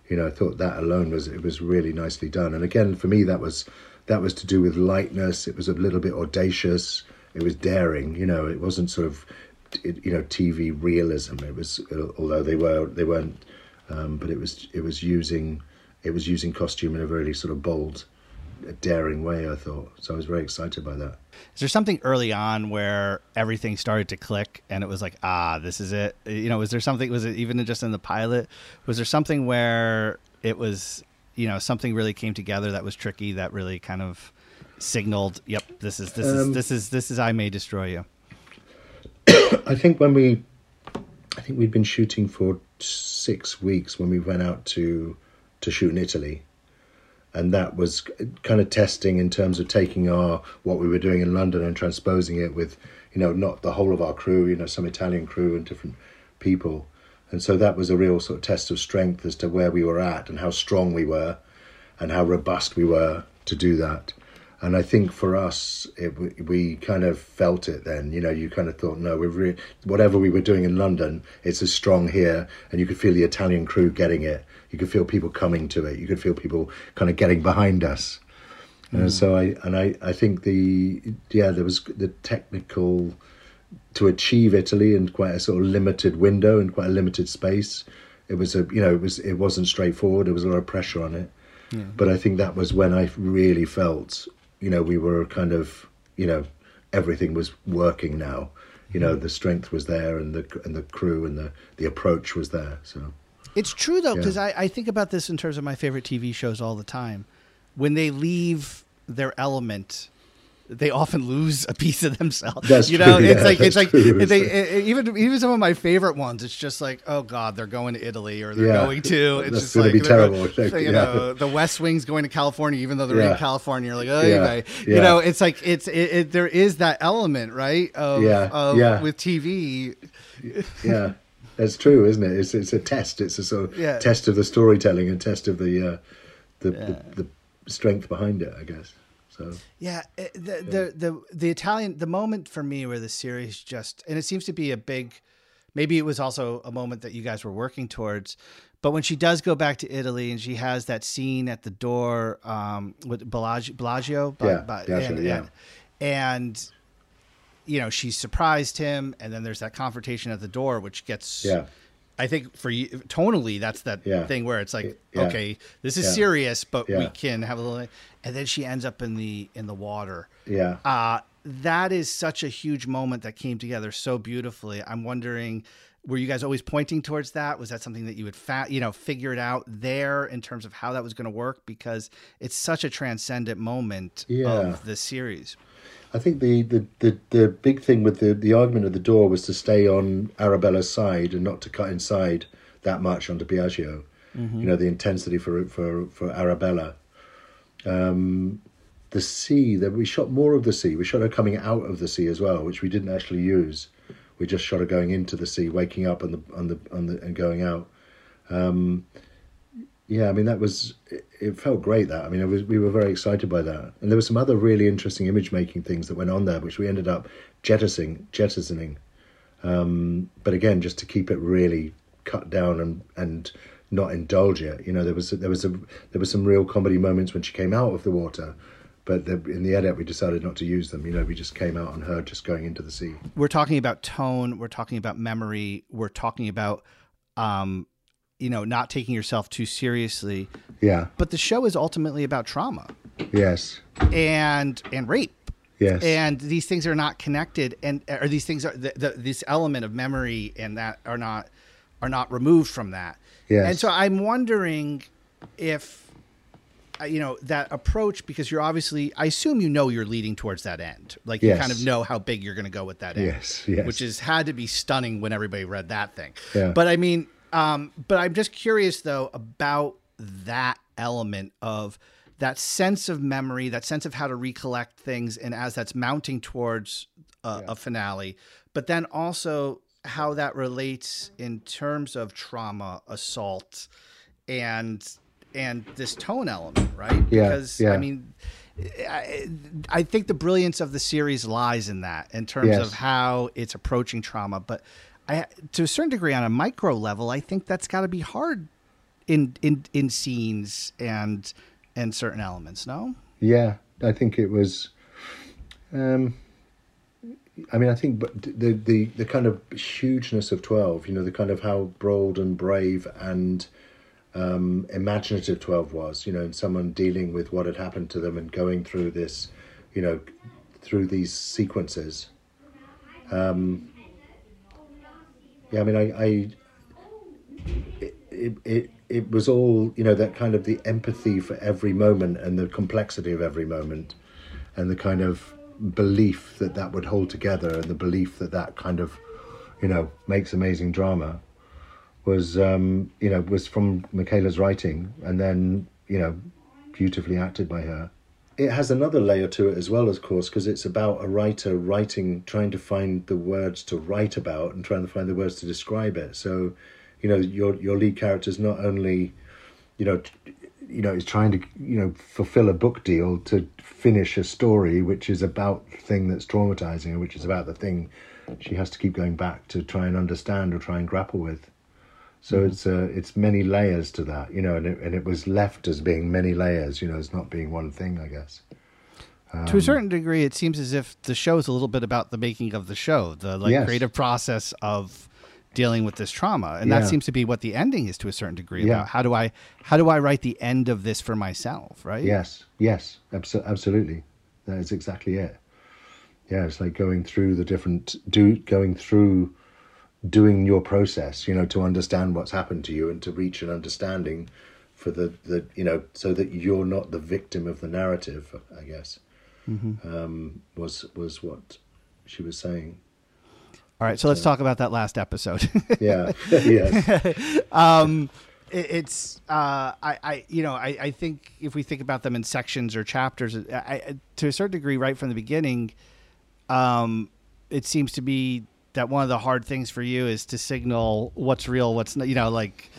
You know, I thought that alone was it was really nicely done. And again, for me, that was that was to do with lightness. It was a little bit audacious. It was daring. You know, it wasn't sort of you know TV realism. It was although they were they weren't, um, but it was it was using it was using costume in a really sort of bold, daring way. I thought so. I was very excited by that. Is there something early on where everything started to click and it was like, ah, this is it? You know, was there something? Was it even just in the pilot? Was there something where it was, you know, something really came together that was tricky that really kind of signaled, yep, this is this um, is this is this is I may destroy you. <coughs> I think when we, I think we'd been shooting for six weeks when we went out to to shoot in Italy. And that was kind of testing in terms of taking our what we were doing in London and transposing it with you know not the whole of our crew you know some Italian crew and different people. And so that was a real sort of test of strength as to where we were at and how strong we were and how robust we were to do that and I think for us, it, we kind of felt it then. You know, you kind of thought, no, we're re- whatever we were doing in London, it's as strong here, and you could feel the Italian crew getting it. You could feel people coming to it. You could feel people kind of getting behind us. Mm. And so I and I, I think the yeah there was the technical to achieve Italy in quite a sort of limited window and quite a limited space. It was a you know it was it wasn't straightforward. There was a lot of pressure on it. Yeah. But I think that was when I really felt you know we were kind of you know everything was working now. You know mm. the strength was there and the and the crew and the the approach was there. So it's true though, because yeah. I, I think about this in terms of my favorite TV shows all the time. When they leave their element, they often lose a piece of themselves. That's you know, true. it's yeah, like it's like true. they it, even even some of my favorite ones. It's just like, oh god, they're going to Italy or they're yeah. going to. It's that's just going like to be terrible. you yeah. know, the West Wing's going to California, even though they're in California. You're like, oh, yeah. you know, it's like it's it, it, there is that element, right? Of, yeah, of, yeah. with TV. <laughs> yeah. That's true, isn't it? It's it's a test. It's a sort of test of the storytelling and test of the uh, the, the, the strength behind it, I guess. So yeah, eh, the, yeah. the the the Italian the moment for me where the series just and it seems to be a big, maybe it was also a moment that you guys were working towards. But when she does go back to Italy and she has that scene at the door um, with Biagio, Biagio, yeah, and, yeah. and you know she surprised him, and then there's that confrontation at the door, which gets Yeah. I think for you tonally, that's that Yeah. thing where it's like, Yeah. okay, this is Yeah. serious, but we can have a little. And then she ends up in the in the water. Yeah. Uh, that is such a huge moment that came together so beautifully. I'm wondering, were you guys always pointing towards that? Was that something that you would, fa- you know, figure it out there in terms of how that was going to work? Because it's such a transcendent moment of the series. I think the, the, the, the big thing with the, the argument of the door was to stay on Arabella's side and not to cut inside that much onto Biagio. You know, the intensity for for for Arabella. Um, the sea that we shot more of the sea. We shot her coming out of the sea as well, which we didn't actually use. We just shot her going into the sea, waking up on the on the on the and going out. Um, yeah, I mean that was it, felt great. That I mean, was we were very excited by that, and there were some other really interesting image making things that went on there, which we ended up jettisoning, jettisoning. Um, but again, just to keep it really cut down and and not indulge it. You know, there was there was a there were some real comedy moments when she came out of the water, but the, in the edit we decided not to use them. You know, we just came out on her just going into the sea. We're talking about tone. We're talking about memory. We're talking about, um, you know, not taking yourself too seriously. Yeah. But the show is ultimately about trauma Yes. and and rape. Yes. and these things are not connected and or these things are the, the, this element of memory and that are not are not removed from that Yes. and so i'm wondering if uh, you know that approach because you're obviously i assume you know you're leading towards that end like you kind of know how big you're going to go with that end Yes, yes. which has had to be stunning when everybody read that thing Yeah. but i mean um but i'm just curious though about that element of that sense of memory that sense of how to recollect things and as that's mounting towards a, a finale but then also how that relates in terms of trauma assault and and this tone element right Yeah, because yeah. i mean I, I think the brilliance of the series lies in that in terms Yes. of how it's approaching trauma but I, to a certain degree on a micro level i think that's got to be hard in in in scenes and and certain elements no Yeah, I think it was. Um, I mean, I think, but the the the kind of hugeness of twelve, you know, the kind of how bold and brave and um, imaginative twelve was, you know, and someone dealing with what had happened to them and going through this, you know, through these sequences. Um, yeah, I mean, I, I it, it it it was all you know that kind of the empathy for every moment and the complexity of every moment and the kind of belief that that would hold together and the belief that that kind of you know makes amazing drama was um you know was from Michaela's writing and then you know beautifully acted by her it has another layer to it as well of course because it's about a writer writing trying to find the words to write about and trying to find the words to describe it. So you know your your lead character is not only you know you know is trying to you know fulfill a book deal to finish a story which is about the thing that's traumatizing her which is about the thing she has to keep going back to try and understand or try and grapple with so it's uh, it's many layers to that you know and it, and it was left as being many layers you know as not being one thing i guess to a certain degree it seems as if the show is a little bit about the making of the show the like Yes. creative process of dealing with this trauma and that seems to be what the ending is to a certain degree Yeah. about how do i how do i write the end of this for myself right Yes, yes, abso- absolutely. That is exactly it. Yeah, it's like going through the different do going through doing your process, you know, to understand what's happened to you and to reach an understanding for the the you know so that you're not the victim of the narrative. I guess um, was was what she was saying. all right so let's talk about that last episode <laughs> Yeah, <laughs> yes, <laughs> um it's uh i i you know i i think if we think about them in sections or chapters I, I to a certain degree right from the beginning um it seems to be that one of the hard things for you is to signal what's real what's not you know like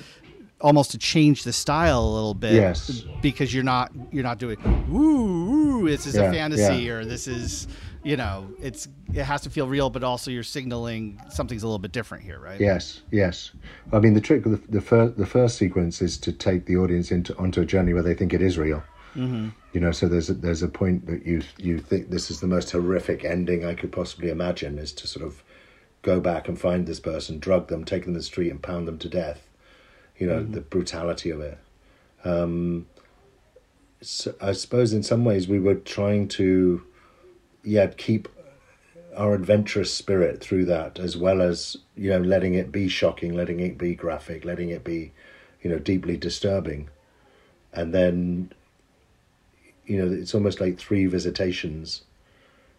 almost to change the style a little bit Yes. because you're not you're not doing woo woo this is Yeah, a fantasy yeah. or this is you know it's it has to feel real but also you're signaling something's a little bit different here right yes, yes. I mean, the trick of the the first the first sequence is to take the audience into onto a journey where they think it is real. Mm-hmm. You know, so there's a, there's a point that you you think this is the most horrific ending I could possibly imagine is to sort of go back and find this person, drug them, take them to the street, and pound them to death. You know, mm-hmm. the brutality of it. Um, so I suppose in some ways we were trying to, yeah, keep our adventurous spirit through that, as well as you know, letting it be shocking, letting it be graphic, letting it be, you know, deeply disturbing, and then, you know, it's almost like three visitations,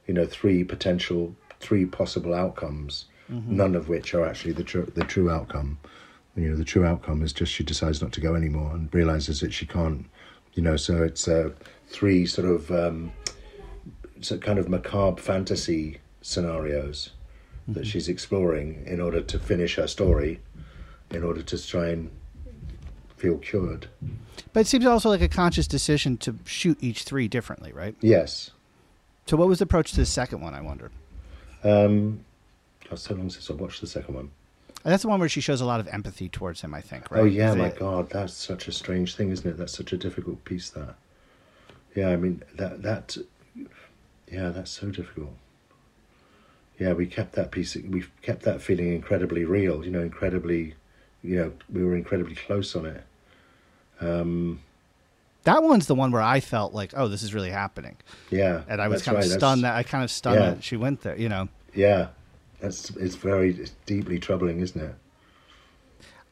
you know, three potential, three possible outcomes, mm-hmm. none of which are actually the true the true outcome. You know, the true outcome is just she decides not to go anymore and realizes that she can't. You know, so it's uh, three sort of um, kind of macabre fantasy scenarios mm-hmm. that she's exploring in order to finish her story, in order to try and feel cured. But it seems also like a conscious decision to shoot each three differently, right? Yes. So, what was the approach to the second one? I wondered. Um, so long since I watched the second one. that's the one where she shows a lot of empathy towards him. I think. Right? Oh yeah, Is my it... God, that's such a strange thing, isn't it? That's such a difficult piece. That. Yeah, I mean that that. Yeah, that's so difficult yeah, we kept that piece. We kept that feeling incredibly real. You know, incredibly. You know, we were incredibly close on it. Um, that one's the one where I felt like, oh, this is really happening. Yeah, and I was kind right. of stunned that's, that I kind of stunned yeah. that she went there. You know. Yeah, that's it's very it's deeply troubling, isn't it?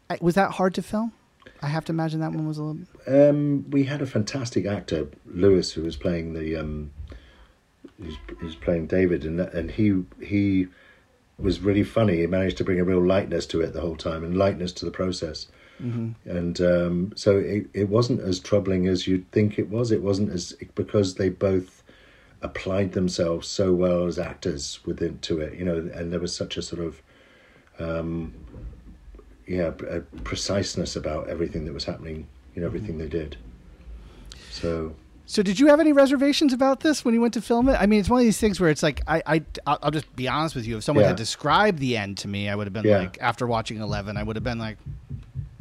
I, was that hard to film? I have to imagine that one was a little. Um, we had a fantastic actor, Lewis, who was playing the um, who's, who's playing David, and and he he was really funny. He managed to bring a real lightness to it the whole time, and lightness to the process. Mm-hmm. And um, so it, it wasn't as troubling as you'd think it was. It wasn't as because they both applied themselves so well as actors within to it, you know. And there was such a sort of um, yeah, a preciseness about everything that was happening, you know, everything they did. So so, did you have any reservations about this when you went to film it? I mean, it's one of these things where it's like, I, I, I'll just be honest with you. If someone yeah. had described the end to me, I would have been yeah. like, after watching Eleven, I would have been like,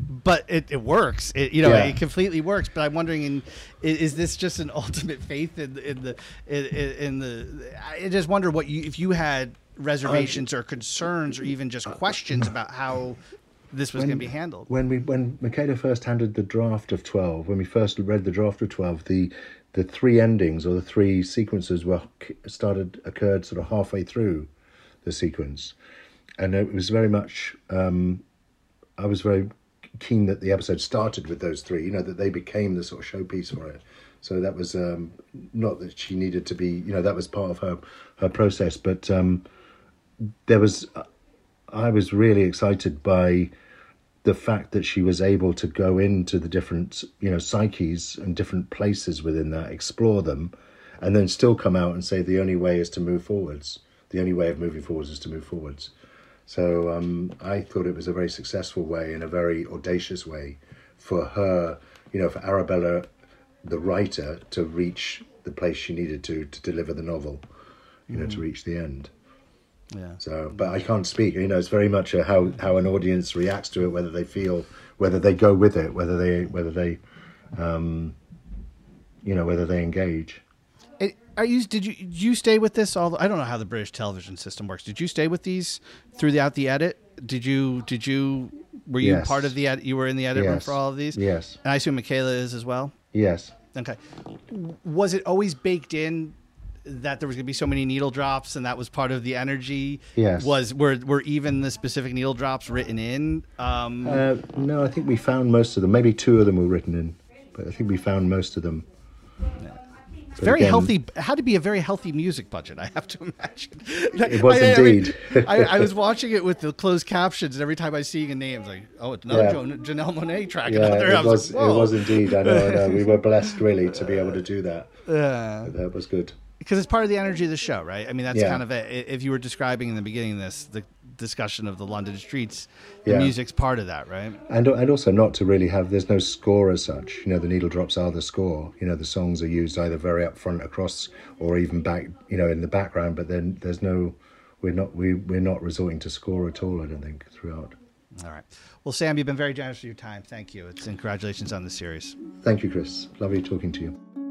but it, it works. It, you know, yeah. it completely works. But I'm wondering, in, is this just an <laughs> ultimate faith in, in the, in, in the? I just wonder what you, if you had reservations or concerns or even just questions about how this was going to be handled. When we when Michaela first handed the draft of twelve, when we first read the draft of twelve, the the three endings or the three sequences were started occurred sort of halfway through the sequence, and it was very much. Um, I was very keen that the episode started with those three. You know that they became the sort of showpiece for it. So that was um, not that she needed to be. You know that was part of her her process, but um, there was. I was really excited by the fact that she was able to go into the different you know psyches and different places within that explore them and then still come out and say the only way is to move forwards the only way of moving forwards is to move forwards so um, i thought it was a very successful way and a very audacious way for her you know for arabella the writer to reach the place she needed to to deliver the novel you know mm. to reach the end yeah. So, but I can't speak. You know, it's very much how how an audience reacts to it, whether they feel, whether they go with it, whether they whether they, um, you know, whether they engage. Are you? Did you did you stay with this all? I don't know how the British television system works. Did you stay with these throughout the edit? Did you? Did you? Were you yes. part of the edit? You were in the edit yes. room for all of these. Yes. And I assume Michaela is as well. Yes. Okay. Was it always baked in that there was going to be so many needle drops and that was part of the energy yes was were, were even the specific needle drops written in um, uh, no i think we found most of them maybe two of them were written in but i think we found most of them yeah. very again, healthy had to be a very healthy music budget i have to <laughs> imagine it was I, indeed I, mean, I, I, was watching it with the closed captions and every time i see a name it's like oh it's another yeah. janelle monáe track yeah, it was, like, it was indeed i know, I know we were blessed <laughs> really to be able to do that yeah that was good because it's part of the energy of the show, right? I mean, that's yeah. kind of it. If you were describing in the beginning of this, the discussion of the London streets, the yeah. music's part of that, right? And and also not to really have there's no score as such. You know, the needle drops are the score. You know, the songs are used either very up front across or even back. You know, in the background. But then there's no, we're not we we're not resorting to score at all. I don't think throughout. All right. Well, Sam, you've been very generous with your time. Thank you. It's and congratulations on the series. Thank you, Chris. Lovely talking to you.